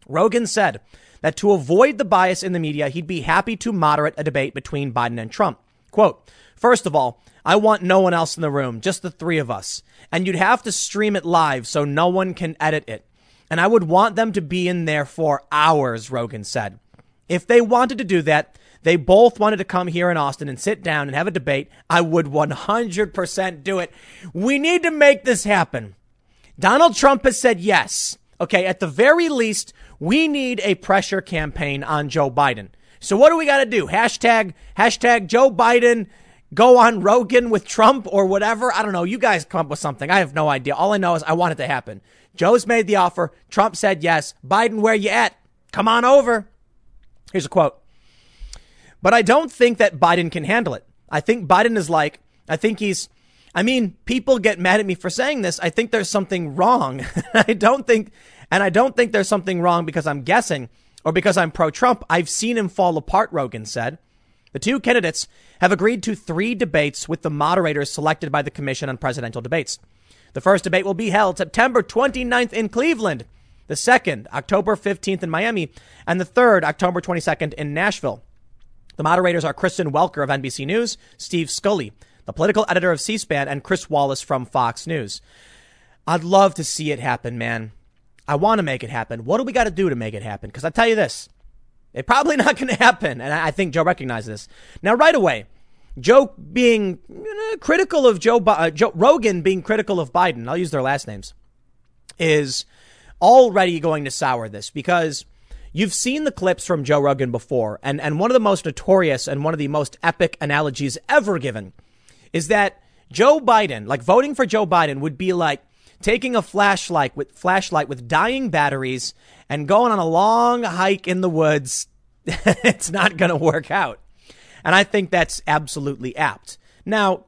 Rogan said that to avoid the bias in the media, he'd be happy to moderate a debate between Biden and Trump. Quote, First of all, I want no one else in the room, just the three of us. And you'd have to stream it live so no one can edit it. And I would want them to be in there for hours, Rogan said. If they wanted to do that, they both wanted to come here in Austin and sit down and have a debate. I would 100% do it. We need to make this happen. Donald Trump has said yes. Okay, at the very least, we need a pressure campaign on Joe Biden. So what do we got to do? Hashtag, hashtag Joe Biden, go on Rogan with Trump or whatever. I don't know. You guys come up with something. I have no idea. All I know is I want it to happen. Joe's made the offer. Trump said yes. Biden, where you at? Come on over. Here's a quote. But I don't think that Biden can handle it. I think Biden is like, I think he's, I mean, people get mad at me for saying this. I think there's something wrong. (laughs) I don't think and I don't think there's something wrong because I'm guessing or because I'm pro Trump. I've seen him fall apart, Rogan said. The two candidates have agreed to three debates with the moderators selected by the Commission on Presidential Debates. The first debate will be held September 29th in Cleveland, the second, October 15th in Miami, and the third, October 22nd in Nashville. The moderators are Kristen Welker of NBC News, Steve Scully, the political editor of C SPAN, and Chris Wallace from Fox News. I'd love to see it happen, man. I want to make it happen. What do we got to do to make it happen? Because I tell you this, it's probably (laughs) not going to happen. And I think Joe recognizes this. Now, right away, Joe being critical of Joe, uh, Joe Rogan being critical of Biden, I'll use their last names, is already going to sour this because you've seen the clips from Joe Rogan before. And, and one of the most notorious and one of the most epic analogies ever given is that Joe Biden, like voting for Joe Biden would be like, taking a flashlight with flashlight with dying batteries and going on a long hike in the woods, (laughs) it's not going to work out. And I think that's absolutely apt. Now,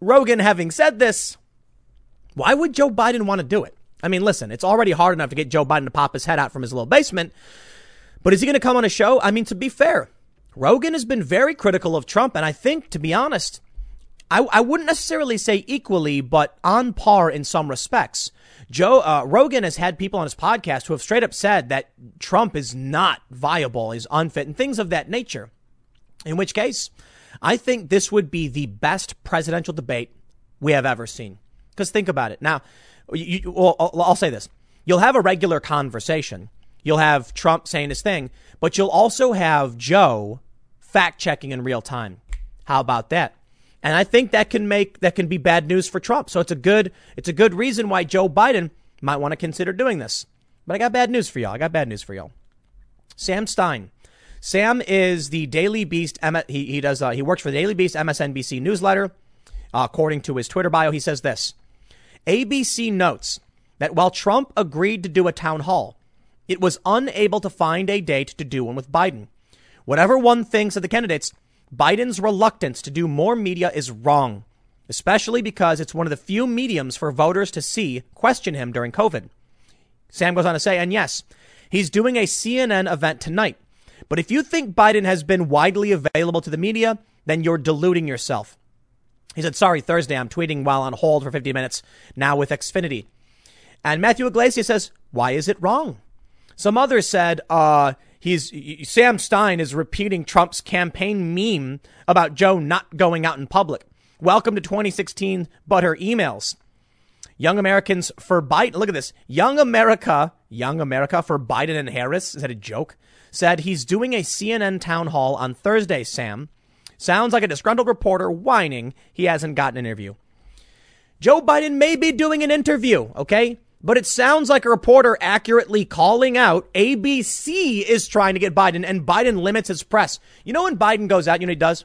Rogan having said this, why would Joe Biden want to do it? I mean, listen, it's already hard enough to get Joe Biden to pop his head out from his little basement. But is he going to come on a show? I mean, to be fair, Rogan has been very critical of Trump. And I think, to be honest, I, I wouldn't necessarily say equally, but on par in some respects. Joe uh, Rogan has had people on his podcast who have straight up said that Trump is not viable, is unfit, and things of that nature. In which case, I think this would be the best presidential debate we have ever seen. Because think about it. Now, you, you, well, I'll, I'll say this: you'll have a regular conversation. You'll have Trump saying his thing, but you'll also have Joe fact checking in real time. How about that? And I think that can make, that can be bad news for Trump. So it's a good, it's a good reason why Joe Biden might want to consider doing this. But I got bad news for y'all. I got bad news for y'all. Sam Stein. Sam is the Daily Beast. He, he does, uh, he works for the Daily Beast MSNBC newsletter. Uh, according to his Twitter bio, he says this. ABC notes that while Trump agreed to do a town hall, it was unable to find a date to do one with Biden. Whatever one thinks of the candidates, Biden's reluctance to do more media is wrong, especially because it's one of the few mediums for voters to see question him during COVID. Sam goes on to say, and yes, he's doing a CNN event tonight. But if you think Biden has been widely available to the media, then you're deluding yourself. He said, sorry, Thursday, I'm tweeting while on hold for 50 minutes, now with Xfinity. And Matthew Yglesias says, why is it wrong? Some others said, uh, he's, Sam Stein is repeating Trump's campaign meme about Joe not going out in public. Welcome to 2016, but her emails. Young Americans for Biden. Look at this. Young America, Young America for Biden and Harris. Is that a joke? Said he's doing a CNN town hall on Thursday, Sam. Sounds like a disgruntled reporter whining he hasn't gotten an interview. Joe Biden may be doing an interview, okay? But it sounds like a reporter accurately calling out ABC is trying to get Biden and Biden limits his press. You know when Biden goes out, you know he does?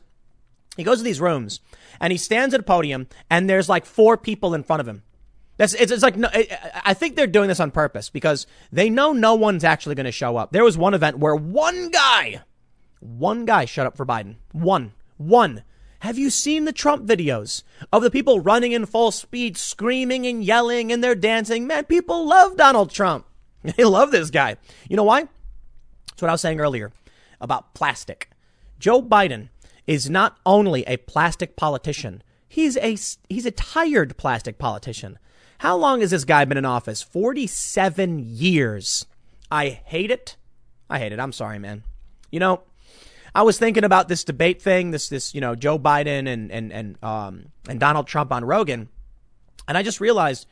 He goes to these rooms and he stands at a podium and there's like four people in front of him. That's it's, it's like no, I think they're doing this on purpose because they know no one's actually going to show up. There was one event where one guy, one guy shut up for Biden. One, one. Have you seen the Trump videos of the people running in full speed, screaming and yelling and they're dancing? Man, people love Donald Trump. (laughs) They love this guy. You know why? That's what I was saying earlier about plastic. Joe Biden is not only a plastic politician, he's a, he's a tired plastic politician. How long has this guy been in office? 47 years. I hate it. I hate it. I'm sorry, man. You know, I was thinking about this debate thing, this this you know Joe Biden and and and um and Donald Trump on Rogan, and I just realized,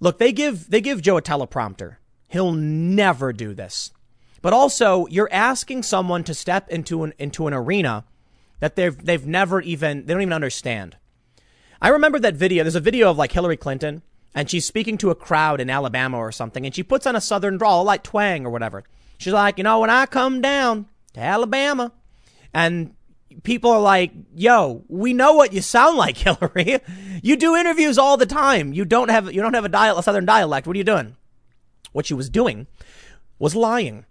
look, they give they give Joe a teleprompter. He'll never do this. But also, you're asking someone to step into an into an arena that they've they've never even they don't even understand. I remember that video. There's a video of like Hillary Clinton and she's speaking to a crowd in Alabama or something, and she puts on a southern drawl, like twang or whatever. She's like, you know, when I come down to Alabama, and people are like, yo, we know what you sound like, (laughs) Hillary. you do interviews all the time. You don't have, you don't have a, dial, a southern dialect. What are you doing? What she was doing was lying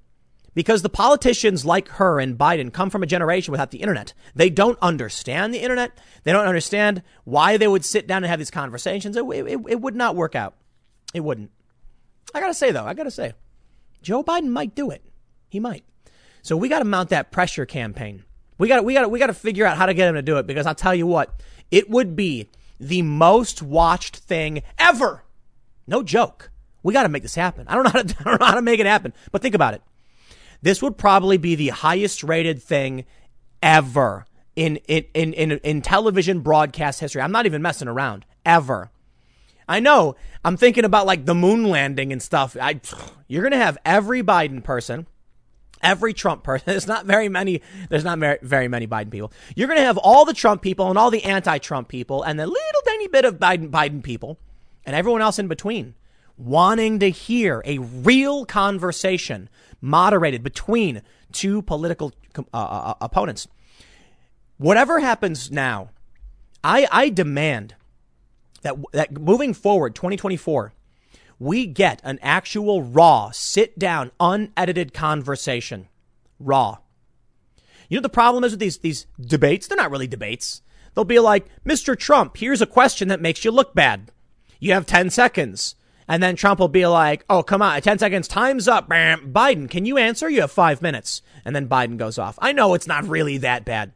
because the politicians like her and Biden come from a generation without the internet. They don't understand the internet. They don't understand why they would sit down and have these conversations. It, it, it would not work out. It wouldn't. I got to say, though, I got to say, Joe Biden might do it. He might. So we got to mount that pressure campaign. We got we got we got to figure out how to get him to do it because I'll tell you what, it would be the most watched thing ever. No joke. We got to make this happen. I don't know how to, (laughs) I don't know how to make it happen, but think about it. This would probably be the highest rated thing ever in, in, in, in, in television broadcast history. I'm not even messing around. Ever. I know. I'm thinking about like the moon landing and stuff. I, (sighs) you're going to have every Biden person, every Trump person. (laughs) There's not very many. There's not very, very many Biden people. You're going to have all the Trump people and all the anti-Trump people and the little tiny bit of Biden, Biden people and everyone else in between wanting to hear a real conversation moderated between two political uh, uh, uh, opponents. Whatever happens now, I, I demand that, that moving forward, 2024, we get an actual raw, sit down, unedited conversation. Raw. You know the problem is with these these debates? They're not really debates. They'll be like, Mr. Trump, here's a question that makes you look bad. You have 10 seconds. And then Trump will be like, oh, come on, 10 seconds, time's up. Biden, can you answer? You have five minutes. And then Biden goes off. I know it's not really that bad.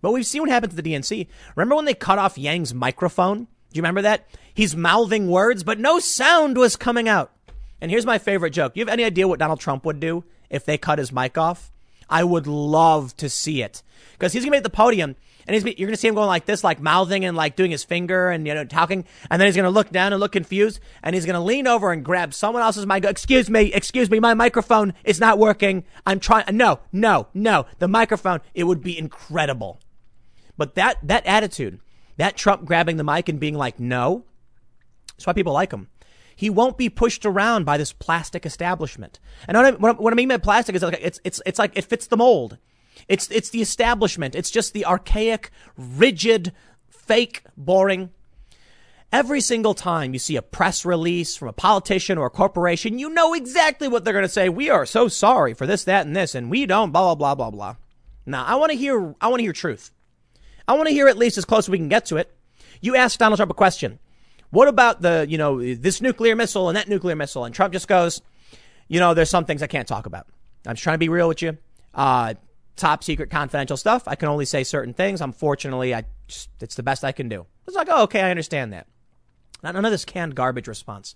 But we've seen what happened to the DNC. Remember when they cut off Yang's microphone? Do you remember that? He's mouthing words, but no sound was coming out. And here's my favorite joke. You have any idea what Donald Trump would do if they cut his mic off? I would love to see it. Because he's going to be at the podium and he's, you're to see him going like this, like mouthing and like doing his finger and, you know, talking. And then he's to look down and look confused. And he's to lean over and grab someone else's mic. Excuse me, excuse me, my microphone is not working. I'm trying. No, no, no. The microphone, it would be incredible. But that, that attitude, that Trump grabbing the mic and being like, no, that's why people like him. He won't be pushed around by this plastic establishment. And what I, what I mean by plastic is like, it's, it's, it's like it fits the mold. It's, it's the establishment. It's just the archaic, rigid, fake, boring. Every single time you see a press release from a politician or a corporation, you know exactly what they're going to say. We are so sorry for this, that, and this, and we don't, blah, blah, blah, blah, blah. Now, I want to hear, I want to hear truth. I want to hear at least as close as we can get to it. You ask Donald Trump a question. What about the, you know, this nuclear missile and that nuclear missile? And Trump just goes, you know, there's some things I can't talk about. I'm just trying to be real with you. Uh, top secret confidential stuff. I can only say certain things. Unfortunately, I just, it's the best I can do. It's like, oh, okay, I understand that. Not none of this canned garbage response.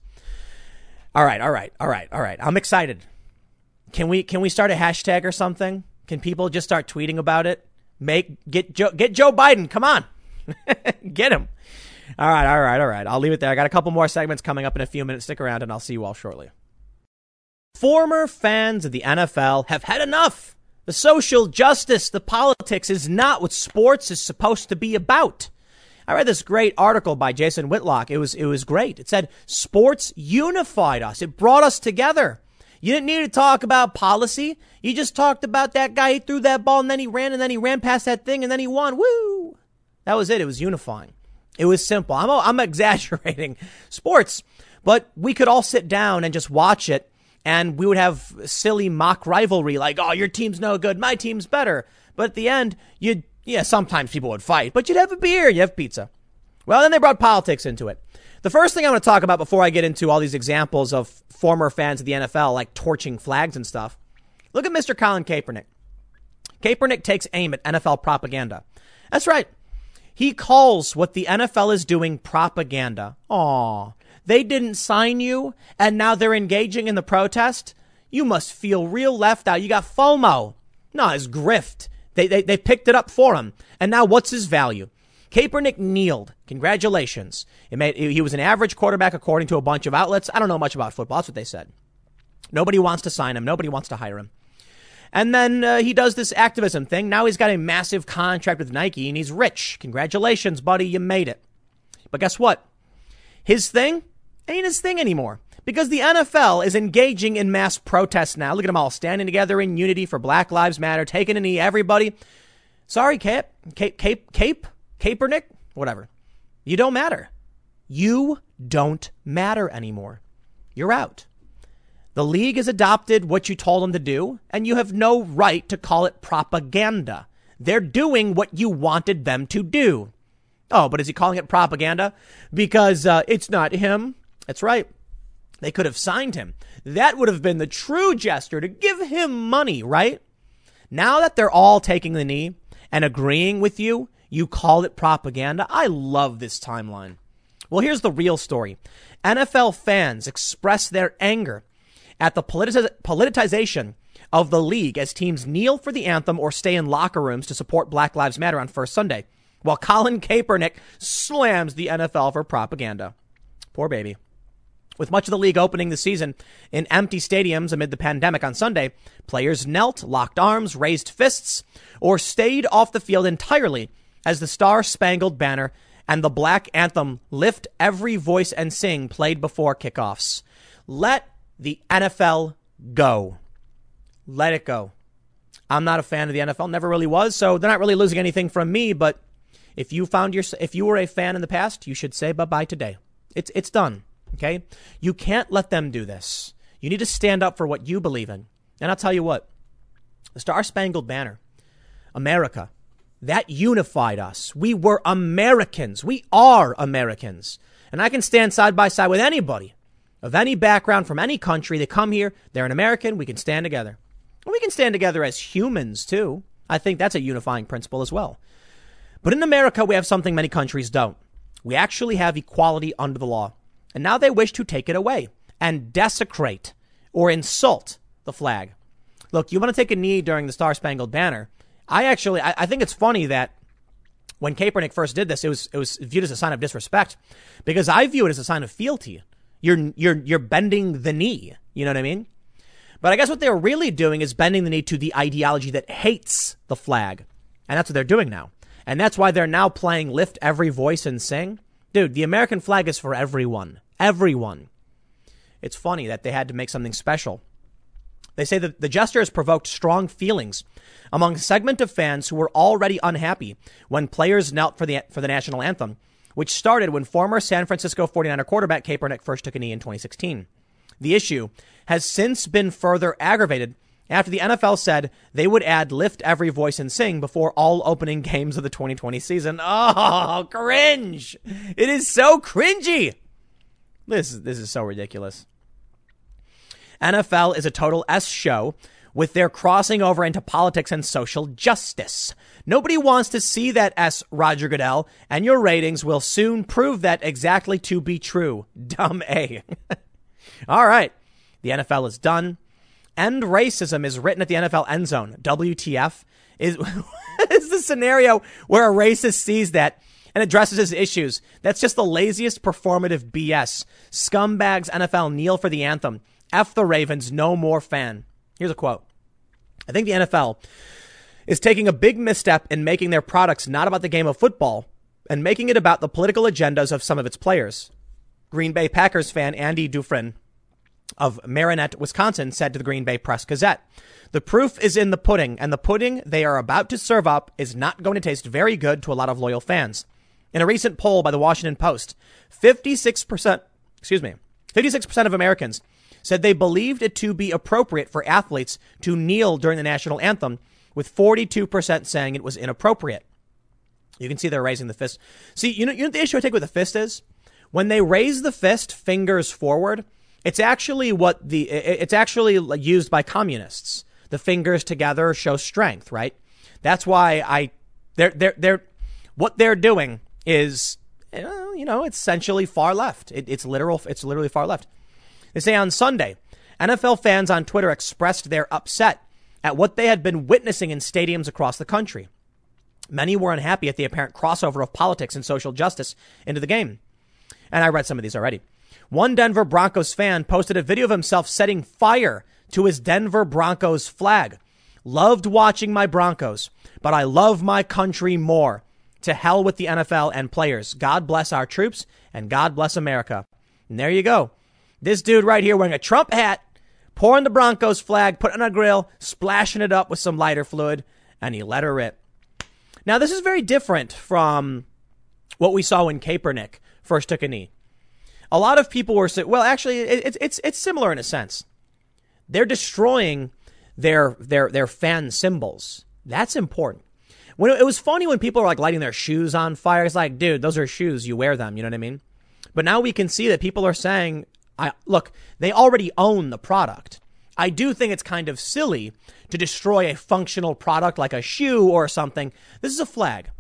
All right, all right, all right, all right. I'm excited. Can we can we start a hashtag or something? Can people just start tweeting about it? Make get Joe get Joe Biden. Come on, (laughs) get him. All right, all right, all right. I'll leave it there. I got a couple more segments coming up in a few minutes. Stick around, and I'll see you all shortly. Former fans of the NFL have had enough. The social justice, the politics is not what sports is supposed to be about. I read this great article by Jason Whitlock. It was, it was great. It said sports unified us. It brought us together. You didn't need to talk about policy. You just talked about that guy. He threw that ball and then he ran and then he ran past that thing and then he won. Woo! That was it. It was unifying. It was simple. I'm, I'm (laughs) exaggerating sports, but we could all sit down and just watch it and we would have silly mock rivalry like, oh, your team's no good. My team's better. But at the end, you'd yeah, sometimes people would fight, but you'd have a beer, you have pizza. Well, then they brought politics into it. The first thing I want to talk about before I get into all these examples of former fans of the NFL, like torching flags and stuff, look at Mr. Colin Kaepernick. Kaepernick takes aim at NFL propaganda. That's right. He calls what the NFL is doing propaganda. Aw, they didn't sign you and now they're engaging in the protest? You must feel real left out. You got FOMO. No, it's grift. They, they, they picked it up for him. And now what's his value? Kaepernick kneeled. Congratulations. Made, he was an average quarterback according to a bunch of outlets. I don't know much about football. That's what they said. Nobody wants to sign him. Nobody wants to hire him. And then uh, he does this activism thing. Now he's got a massive contract with Nike and he's rich. Congratulations, buddy. You made it. But guess what? His thing ain't his thing anymore because the NFL is engaging in mass protests now. Look at them all standing together in unity for Black Lives Matter, taking a knee, everybody. Sorry, Cape, Cape, Cape, Cape, Kaepernick, whatever. You don't matter. You don't matter anymore. You're out. The league has adopted what you told them to do, and you have no right to call it propaganda. They're doing what you wanted them to do. Oh, but is he calling it propaganda? Because uh, it's not him. That's right. They could have signed him. That would have been the true gesture to give him money, right? Now that they're all taking the knee and agreeing with you, you call it propaganda. I love this timeline. Well, here's the real story. NFL fans express their anger at the politicization of the league as teams kneel for the anthem or stay in locker rooms to support Black Lives Matter on first Sunday, while Colin Kaepernick slams the NFL for propaganda. Poor baby. With much of the league opening the season in empty stadiums amid the pandemic on Sunday, players knelt, locked arms, raised fists, or stayed off the field entirely as the Star Spangled Banner and the Black Anthem Lift Every Voice and Sing played before kickoffs. Let the NFL go. Let it go. I'm not a fan of the NFL, never really was, so they're not really losing anything from me, but if you found your if you were a fan in the past, you should say bye-bye today. It's it's done. Okay? You can't let them do this. You need to stand up for what you believe in. And I'll tell you what the Star Spangled Banner, America, that unified us. We were Americans. We are Americans. And I can stand side by side with anybody of any background from any country. They come here, they're an American, we can stand together. And we can stand together as humans too. I think that's a unifying principle as well. But in America, we have something many countries don't. We actually have equality under the law. And now they wish to take it away and desecrate or insult the flag. Look, you want to take a knee during the Star Spangled Banner. I actually, I, I think it's funny that when Kaepernick first did this, it was it was viewed as a sign of disrespect, because I view it as a sign of fealty. You're you're you're bending the knee. You know what I mean? But I guess what they're really doing is bending the knee to the ideology that hates the flag, and that's what they're doing now. And that's why they're now playing "Lift Every Voice and Sing." Dude, the American flag is for everyone. Everyone. It's funny that they had to make something special. They say that the gesture has provoked strong feelings among a segment of fans who were already unhappy when players knelt for the, for the national anthem, which started when former San Francisco 49er quarterback Kaepernick first took a knee in 2016. The issue has since been further aggravated after the NFL said they would add Lift Every Voice and Sing before all opening (laughs) games of the 2020 season. Oh, cringe! It is so cringy! This, this is so ridiculous. NFL is a total S show with their crossing over into politics and social justice. Nobody wants to see that S, Roger Goodell, and your ratings will soon prove that exactly to be true. (laughs) Dumb A. (laughs) All right. The NFL is done. End racism is written at the NFL end zone. WTF is, (laughs) is the scenario where a racist sees that and addresses his issues. That's just the laziest performative BS. Scumbags NFL kneel for the anthem. F the Ravens, no more fan. Here's a quote. I think the NFL is taking a big misstep in making their products not about the game of football and making it about the political agendas of some of its players. Green Bay Packers fan Andy Dufresne of Marinette, Wisconsin said to the Green Bay Press Gazette, the proof is in the pudding, and the pudding they are about to serve up is not going to taste very good to a lot of loyal fans. In a recent poll by the Washington Post, 56%, excuse me, 56% of Americans said they believed it to be appropriate for athletes to kneel during the national anthem, with 42% saying it was inappropriate. You can see they're raising the fist. See, you know, you know the issue I take with the fist is? When they raise the fist, fingers forward, it's actually what the, it's actually used by communists. The fingers together show strength, right? That's why I, they're, they're, they're, what they're doing is, eh, you know, it's essentially far left. It, it's literal, it's literally far left. They say on Sunday, NFL fans on Twitter expressed their upset at what they had been witnessing in stadiums across the country. Many were unhappy at the apparent crossover of politics and social justice into the game. And I read some of these already. One Denver Broncos fan posted a video of himself setting fire to his Denver Broncos flag. Loved watching my Broncos, but I love my country more. To hell with the NFL and players. God bless our troops and God bless America. And there you go. This dude right here wearing a Trump hat, pouring the Broncos flag, putting on a grill, splashing it up with some lighter fluid, and he let her rip. Now, this is very different from what we saw when Kaepernick first took a knee. A lot of people were well, actually, it's, it's, it's similar in a sense. They're destroying their, their, their fan symbols. That's important. When it was funny when people are like lighting their shoes on fire. It's like, dude, those are shoes. You wear them. You know what I mean? But now we can see that people are saying, I look, they already own the product. I do think it's kind of silly to destroy a functional product like a shoe or something. This is a flag.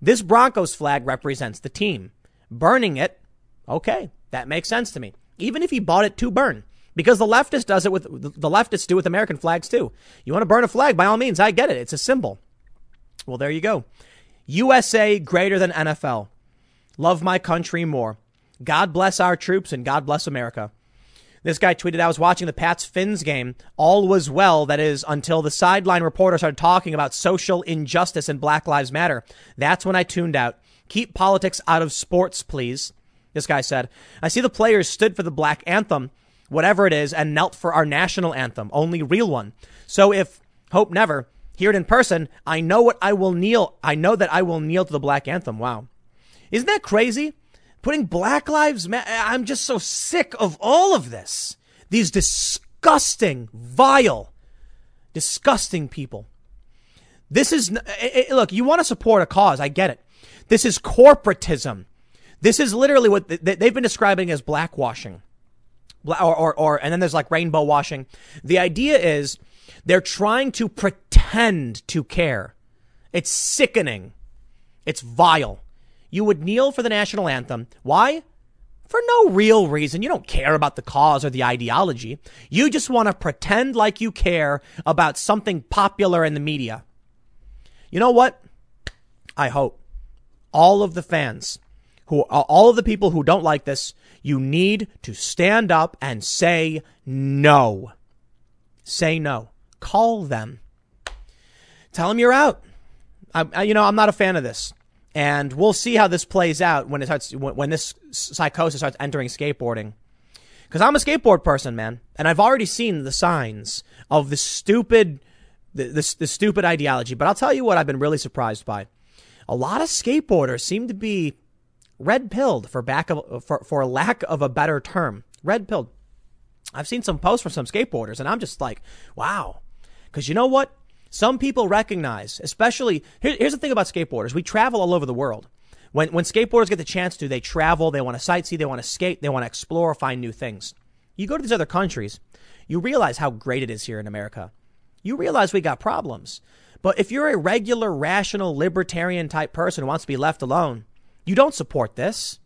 This Broncos flag represents the team. Burning it, okay, that makes sense to me. Even if he bought it to burn, because the leftist does it with the leftists do with American flags too. You want to burn a flag, by all means, I get it. It's a symbol. Well, there you go. USA greater than NFL. Love my country more. God bless our troops and God bless America. This guy tweeted, I was watching the Pats Fins game. All was well, that is, until the sideline reporter started talking about social injustice and Black Lives Matter. That's when I tuned out. Keep politics out of sports, please. This guy said, I see the players stood for the black anthem, whatever it is, and knelt for our national anthem, only real one. So if hope never, hear it in person, I know what I will kneel. I know that I will kneel to the black anthem. Wow. Isn't that crazy? putting Black Lives. I'm just so sick of all of this. These disgusting, vile, disgusting people. This is, it, eh, eh, look, you want to support a cause. I get it. This is corporatism. This is literally what they've been describing as blackwashing. Or, or, or, and then there's like rainbow washing. The idea is they're trying to pretend to care. It's sickening. It's vile you would kneel for the national anthem. Why? For no real reason. You don't care about the cause or the ideology. You just want to pretend like you care about something popular in the media. You know what? I hope all of the fans who all of the people who don't like this, you need to stand up and say no. Say no. Call them. Tell them you're out. I, you know, I'm not a fan of this. And we'll see how this plays out when it starts, when, this psychosis starts entering skateboarding. Cause I'm a skateboard person, man. And I've already seen the signs of the stupid, the, the, the stupid ideology. But I'll tell you what I've been really surprised by. A lot of skateboarders seem to be red pilled for back for, for lack of a better term. Red pilled. I've seen some posts from some skateboarders and I'm just like, wow. Cause you know what? Some people recognize, especially here, here's the thing about skateboarders. We travel all over the world. When, when skateboarders get the chance to, they travel, they want to sightsee, they want to skate, they want to explore, find new things. You go to these other countries, you realize how great it is here in America. You realize we got problems. But if you're a regular, rational, libertarian type person who wants to be left alone, you don't support this.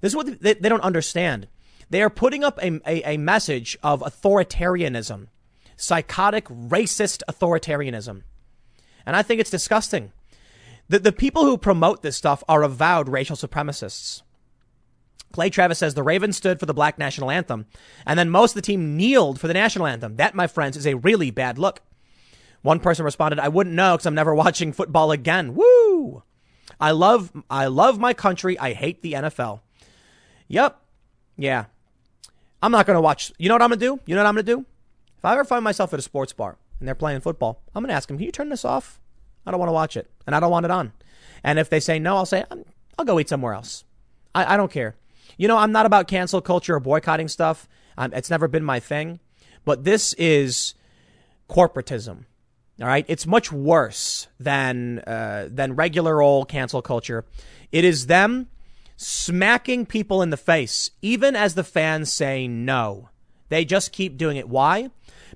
This is what they, they don't understand. They are putting up a, a, a message of authoritarianism, psychotic, racist authoritarianism. And I think it's disgusting. The, the people who promote this stuff are avowed racial supremacists. Clay Travis says the Ravens stood for the black national anthem, and then most of the team kneeled for the national anthem. That, my friends, is a really bad look. One person responded, I wouldn't know because I'm never (laughs) watching football again. Woo! I love, I love my country. I hate the NFL. Yep. Yeah. I'm not going to watch. You know what I'm going to do? You know what I'm going to do? If I ever find myself at a sports bar and they're playing football, I'm going to ask them, can you turn this off? I don't want to watch it and I don't want it on. And if they say no, I'll say, I'll go eat somewhere else. I, I don't care. You know, I'm not about cancel culture or boycotting stuff. Um, it's never been my thing. But this is corporatism. All right, it's much worse than uh, than regular old cancel culture. It is them smacking people in the face, even as the fans say no. They just keep doing it. Why?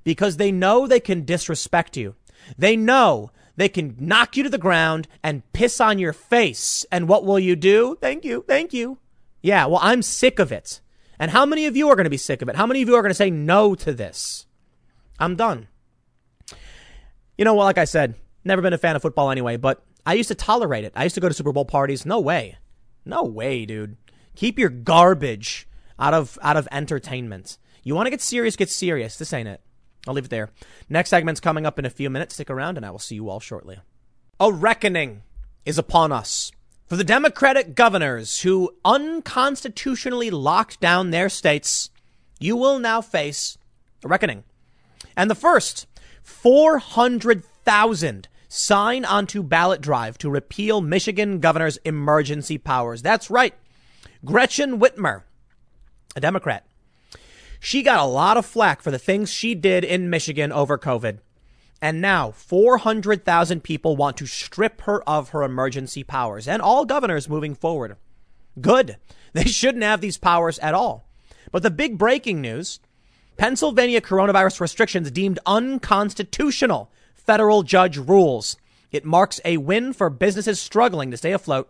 Because they know they can disrespect you. They know they can knock you to the ground and piss on your face. And what will you do? Thank you. Thank you. Yeah, well, I'm sick of it. And how many of you are going to be sick of it? How many of you are going to say no to this? I'm done. You know, well, like I said, never been a fan of football anyway, but I used to tolerate it. I used to go to Super Bowl parties. No way. No way, dude. Keep your garbage out of out of entertainment. You want to get serious, get serious. This ain't it. I'll leave it there. Next segment's coming up in a few minutes. Stick around and I will see you all shortly. A reckoning is upon us. For the Democratic governors who unconstitutionally locked down their states, you will now face a reckoning. And the first 400,000 sign onto ballot drive to repeal Michigan governor's emergency powers. That's right. Gretchen Whitmer, a Democrat. She got a lot of flack for the things she did in Michigan over COVID. And now 400,000 people want to strip her of her emergency powers and all governors moving forward. Good. (laughs) They shouldn't have these powers at all. But the big breaking news Pennsylvania coronavirus restrictions deemed unconstitutional. Federal judge rules. It marks a win for businesses struggling to stay afloat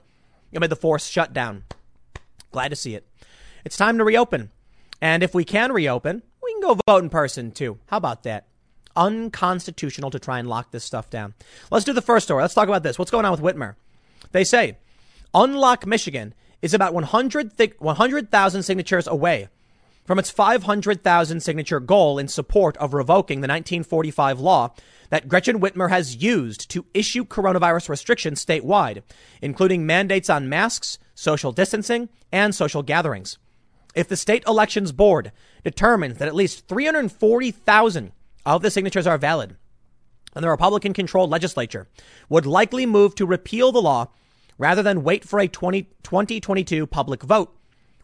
amid the forced shutdown. Glad to see it. It's time to reopen. And if we can reopen, we can go vote in person too. How about that? Unconstitutional to try and lock this stuff down. Let's do the first story. Let's talk about this. What's going on with Whitmer? They say Unlock Michigan is about 100,000 th- 100, signatures away from its 500,000 signature goal in support of revoking the 1945 law that Gretchen Whitmer has used to issue coronavirus restrictions statewide, including mandates on masks, social distancing, and social gatherings. If the state elections board determines that at least 340,000 of the signatures are valid, and the Republican controlled legislature would likely move to repeal the law rather than wait for a 20, 2022 public vote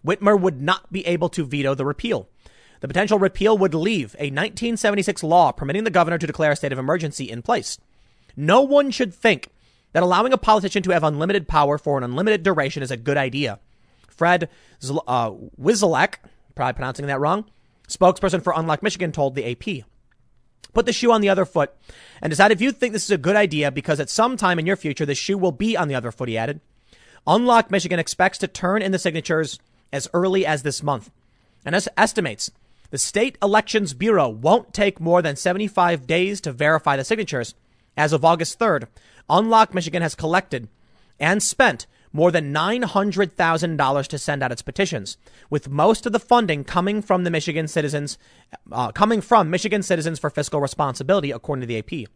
Whitmer would not be able to veto the repeal. The potential repeal would leave a 1976 law permitting the governor to declare a state of emergency in place. No one should think that allowing a politician to have unlimited power for an unlimited duration is a good idea. Fred Zl- uh, Wszolek, probably pronouncing that wrong, spokesperson for Unlock Michigan, told the AP. Put the shoe on the other foot and decide if you think this is a good idea because at some time in your future, the shoe will be on the other foot, he added. Unlock Michigan expects to turn in the signatures as early as this month and as estimates the state elections bureau won't take more than 75 days to verify the signatures. As of August 3rd, Unlock Michigan has collected and spent more than $900,000 to send out its petitions, with most of the funding coming from the Michigan citizens, uh, coming from Michigan Citizens for Fiscal Responsibility, according to the AP.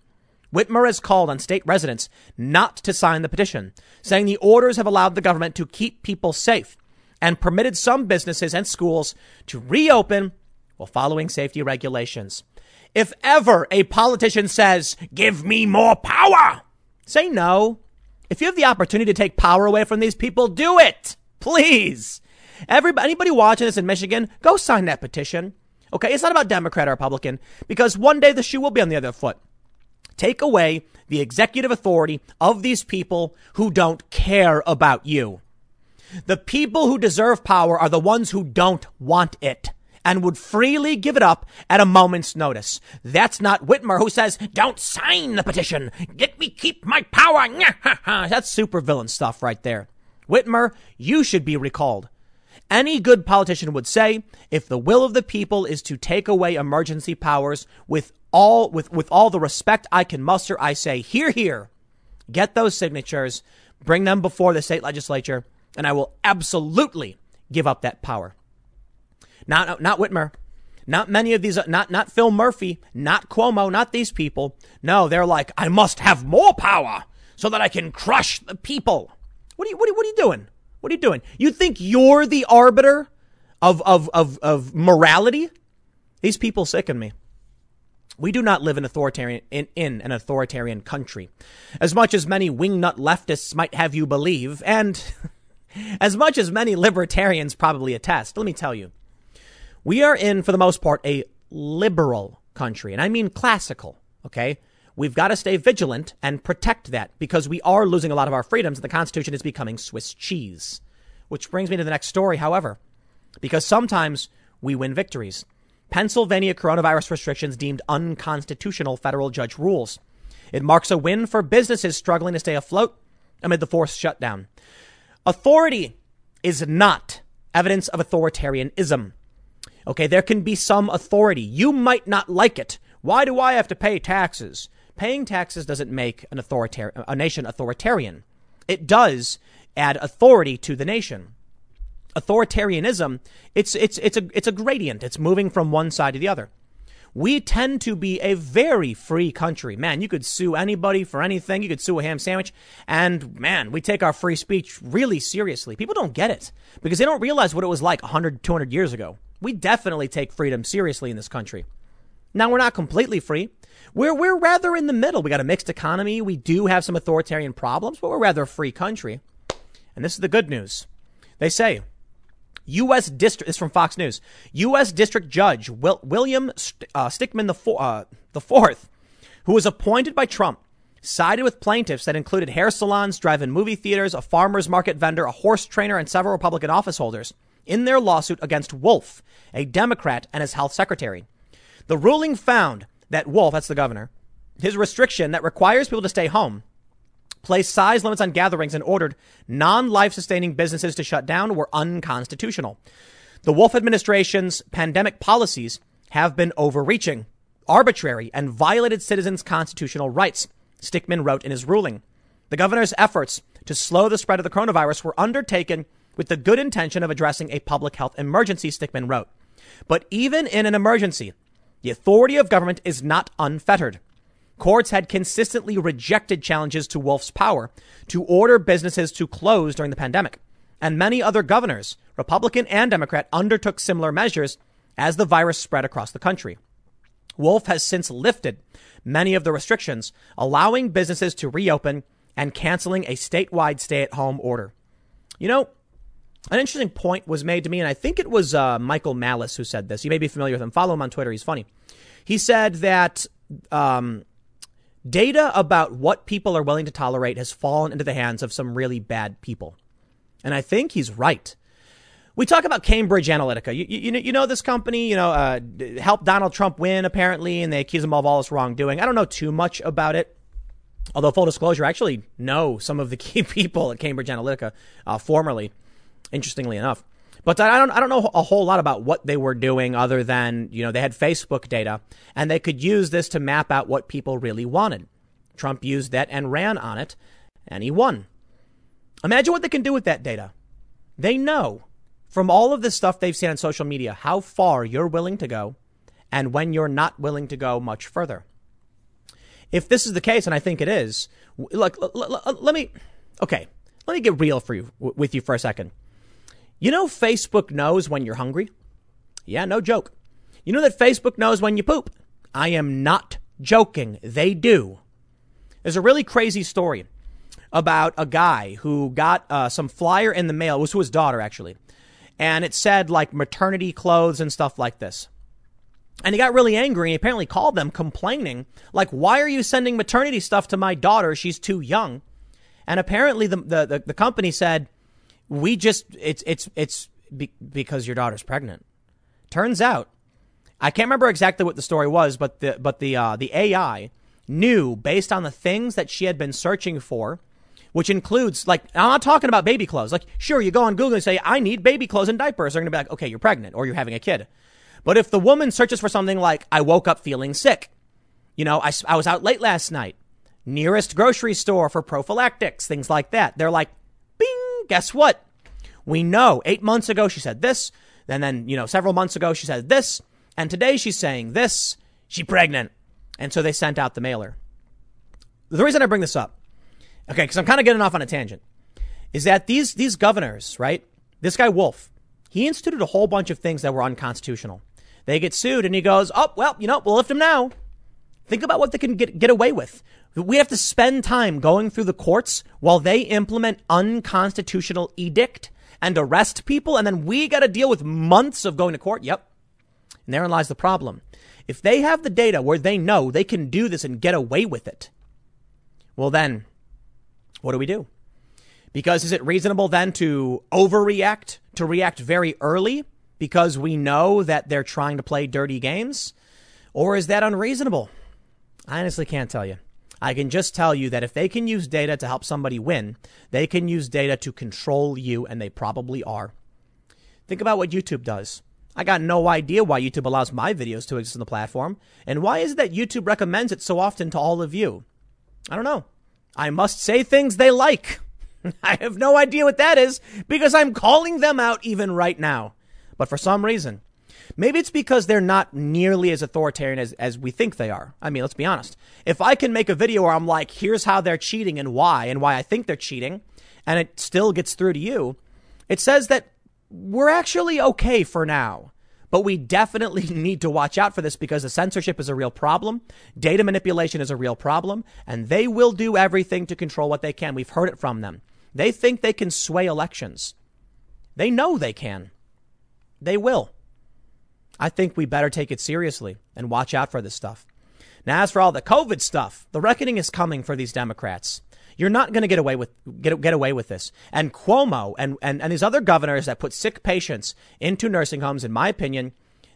Whitmer has called on state residents not to sign the petition, saying the orders have allowed the government to keep people safe and permitted some businesses and schools to reopen while following safety regulations. If ever a politician says, give me more power, say no. If you have the opportunity to take power away from these people, do it. Please. Everybody, anybody watching this in Michigan, go sign that petition. Okay, it's not about Democrat or Republican because one day the shoe will be on the other foot. Take away the executive authority of these people who don't care about you. The people who deserve power are the ones who don't want it and would freely give it up at a moment's notice. That's not Whitmer who says, don't sign the petition. Get me keep my power. That's supervillain stuff right there. Whitmer, you should be recalled. Any good politician would say, if the will of the people is to take away emergency powers with all, with, with all the respect I can muster, I say, here, here, get those signatures, bring them before the state legislature, and I will absolutely give up that power. Not, uh, not Whitmer. Not many of these, uh, not, not Phil Murphy, not Cuomo, not these people. No, they're like, I must have more power so that I can crush the people. What are you, what are, what are you doing? What are you doing? You think you're the arbiter of, of, of, of morality? These people sicken me. We do not live in authoritarian in, in an authoritarian country. As much as many wingnut leftists might have you believe, and (laughs) as much as many libertarians probably attest, let me tell you, we are in, for the most part, a liberal country. And I mean classical, okay? We've got to stay vigilant and protect that because we are losing a lot of our freedoms and the Constitution is becoming Swiss cheese. Which brings me to the next story, however, because sometimes we win victories. Pennsylvania coronavirus restrictions deemed unconstitutional, federal judge rules. It marks a win for businesses struggling to stay afloat amid the forced shutdown. Authority is not evidence of authoritarianism. Okay, there can be some authority. You might not like it. Why do I have to pay taxes? Paying taxes doesn't make an authoritarian, a nation authoritarian. It does add authority to the nation. Authoritarianism, it's, it's, it's, a, it's a gradient. It's moving from one side to the other. We tend to be a very free country. Man, you could sue anybody for anything. You could sue a ham sandwich. And man, we take our free speech really seriously. People don't get it because they don't realize what it was like 100, 200 years ago. We definitely take freedom seriously in this country. Now, we're not completely free. We're, we're rather in the middle. We got a mixed economy. We do have some authoritarian problems, but we're rather a free country. And this is the good news. They say, U.S. District, this is from Fox News, U.S. District Judge Will, William St- uh, Stickman the, uh, fourth, who was appointed by Trump, sided with plaintiffs that included hair salons, drive-in movie theaters, a farmer's market vendor, a horse trainer, and several Republican office holders in their lawsuit against Wolf, a Democrat, and his health secretary. The ruling found that Wolf, that's the governor, his restriction that requires people to stay home, placed size limits on gatherings, and ordered non life sustaining businesses to shut down were unconstitutional. The Wolf administration's pandemic policies have been overreaching, arbitrary, and violated citizens' constitutional rights, Stickman wrote in his ruling. The governor's efforts to slow the spread of the coronavirus were undertaken with the good intention of addressing a public health emergency, Stickman wrote. But even in an emergency, the authority of government is not unfettered. Courts had consistently rejected challenges to Wolf's power to order businesses to close during the pandemic. And many other governors, Republican and Democrat, undertook similar measures as the virus spread across the country. Wolf has since lifted many of the restrictions, allowing businesses to reopen and canceling a statewide stay at home order. You know, an interesting point was made to me, and I think it was uh, Michael Malice who said this. You may be familiar with him. Follow him on Twitter. He's funny. He said that um, data about what people are willing to tolerate has fallen into the hands of some really bad people. And I think he's right. We talk about Cambridge Analytica. You, you, you know this company, you know, uh, helped Donald Trump win apparently, and they accuse him of all this wrongdoing. I don't know too much about it. Although full disclosure, I actually know some of the key (laughs) people at Cambridge Analytica uh, formerly interestingly enough. But I don't, I don't know a whole lot about what they were doing other than, you know, they had Facebook data and they could use this to map out what people really wanted. Trump used that and ran on it and he won. Imagine what they can do with that data. They know from all of the stuff they've seen on social media how far you're willing to go and when you're not willing to go much further. If this is the case, and I think it is, look, let me, okay, let me get real for you, with you for a second. You know, Facebook knows when you're hungry. Yeah, no joke. You know that Facebook knows when you poop. I am not joking. They do. There's a really crazy story. about a guy who got uh, some flyer in the mail. It was to his daughter, actually. And it said like maternity clothes and stuff like this. And he got really angry and he apparently called them complaining, like, why are you sending maternity stuff to my daughter? She's too young. And apparently the, the, the, the company said, we just, it's, it's, it's be, because your daughter's pregnant. Turns out, I can't remember exactly what the story was, but the, but the, uh, the AI knew based on the things that she had been searching for, which includes like, I'm not talking about baby clothes. Like, sure, you go on Google and say, I need baby clothes and diapers. They're to be like, okay, you're pregnant or you're having a kid. But if the woman searches for something like, I woke up feeling sick, you know, I, I was out late last night, nearest grocery store for prophylactics, things like that, they're like, bing, guess what? We know eight months ago she said this, and then, you know, several months ago she said this, and today she's saying this, she pregnant. And so they sent out the mailer. The reason I bring this up, okay, because I'm kind of getting off on a tangent, is that these, these governors, right? This guy Wolf, he instituted a whole bunch of things that were unconstitutional. They get sued and he goes, oh, well, you know, we'll lift them now. Think about what they can get, get away with. We have to spend time going through the courts while they implement unconstitutional edict and arrest people. And then we got to deal with months of going to court. Yep. And therein lies the problem. If they have the data where they know they can do this and get away with it, well, then what do we do? Because is it reasonable then to overreact, to react very early because we know that they're trying to play dirty games? Or is that unreasonable? I honestly can't tell you. I can just tell you that if they can use data to help somebody win, they can use data to control you, and they probably are. Think about what YouTube does. I got no idea why YouTube allows my videos to exist on the platform, and why is it that YouTube recommends it so often to all of you? I don't know. I must say things they like. (laughs) I have no idea what that is because I'm calling them out even right now. But for some reason, maybe it's because they're not nearly as authoritarian as, as we think they are. I mean, let's be honest. If I can make a video where I'm like, here's how they're cheating and why, and why I think they're cheating, and it still gets through to you, it says that we're actually okay for now. But we definitely (laughs) need to watch out for this because the censorship is a real problem. Data manipulation is a real problem. And they will do everything to control what they can. We've heard it from them. They think they can sway elections. They know they can. They will. I think we better take it seriously and watch out for this stuff. Now, as for all the COVID stuff, the reckoning is coming for these Democrats. You're not going to get away with get, get away with this. And Cuomo and, and, and these other governors that put sick patients into nursing homes, in my opinion,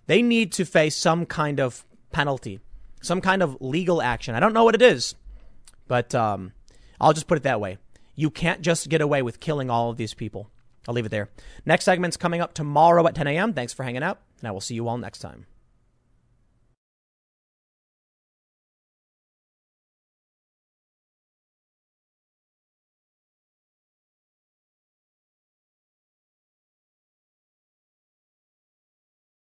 they need to face some kind of penalty, some kind of legal action. I don't know what it is, but um, I'll just put it that way. You can't just get away with killing all of these people. I'll leave it there. Next segment's coming up tomorrow at 10 a.m. Thanks for hanging out, and I will see you all next time.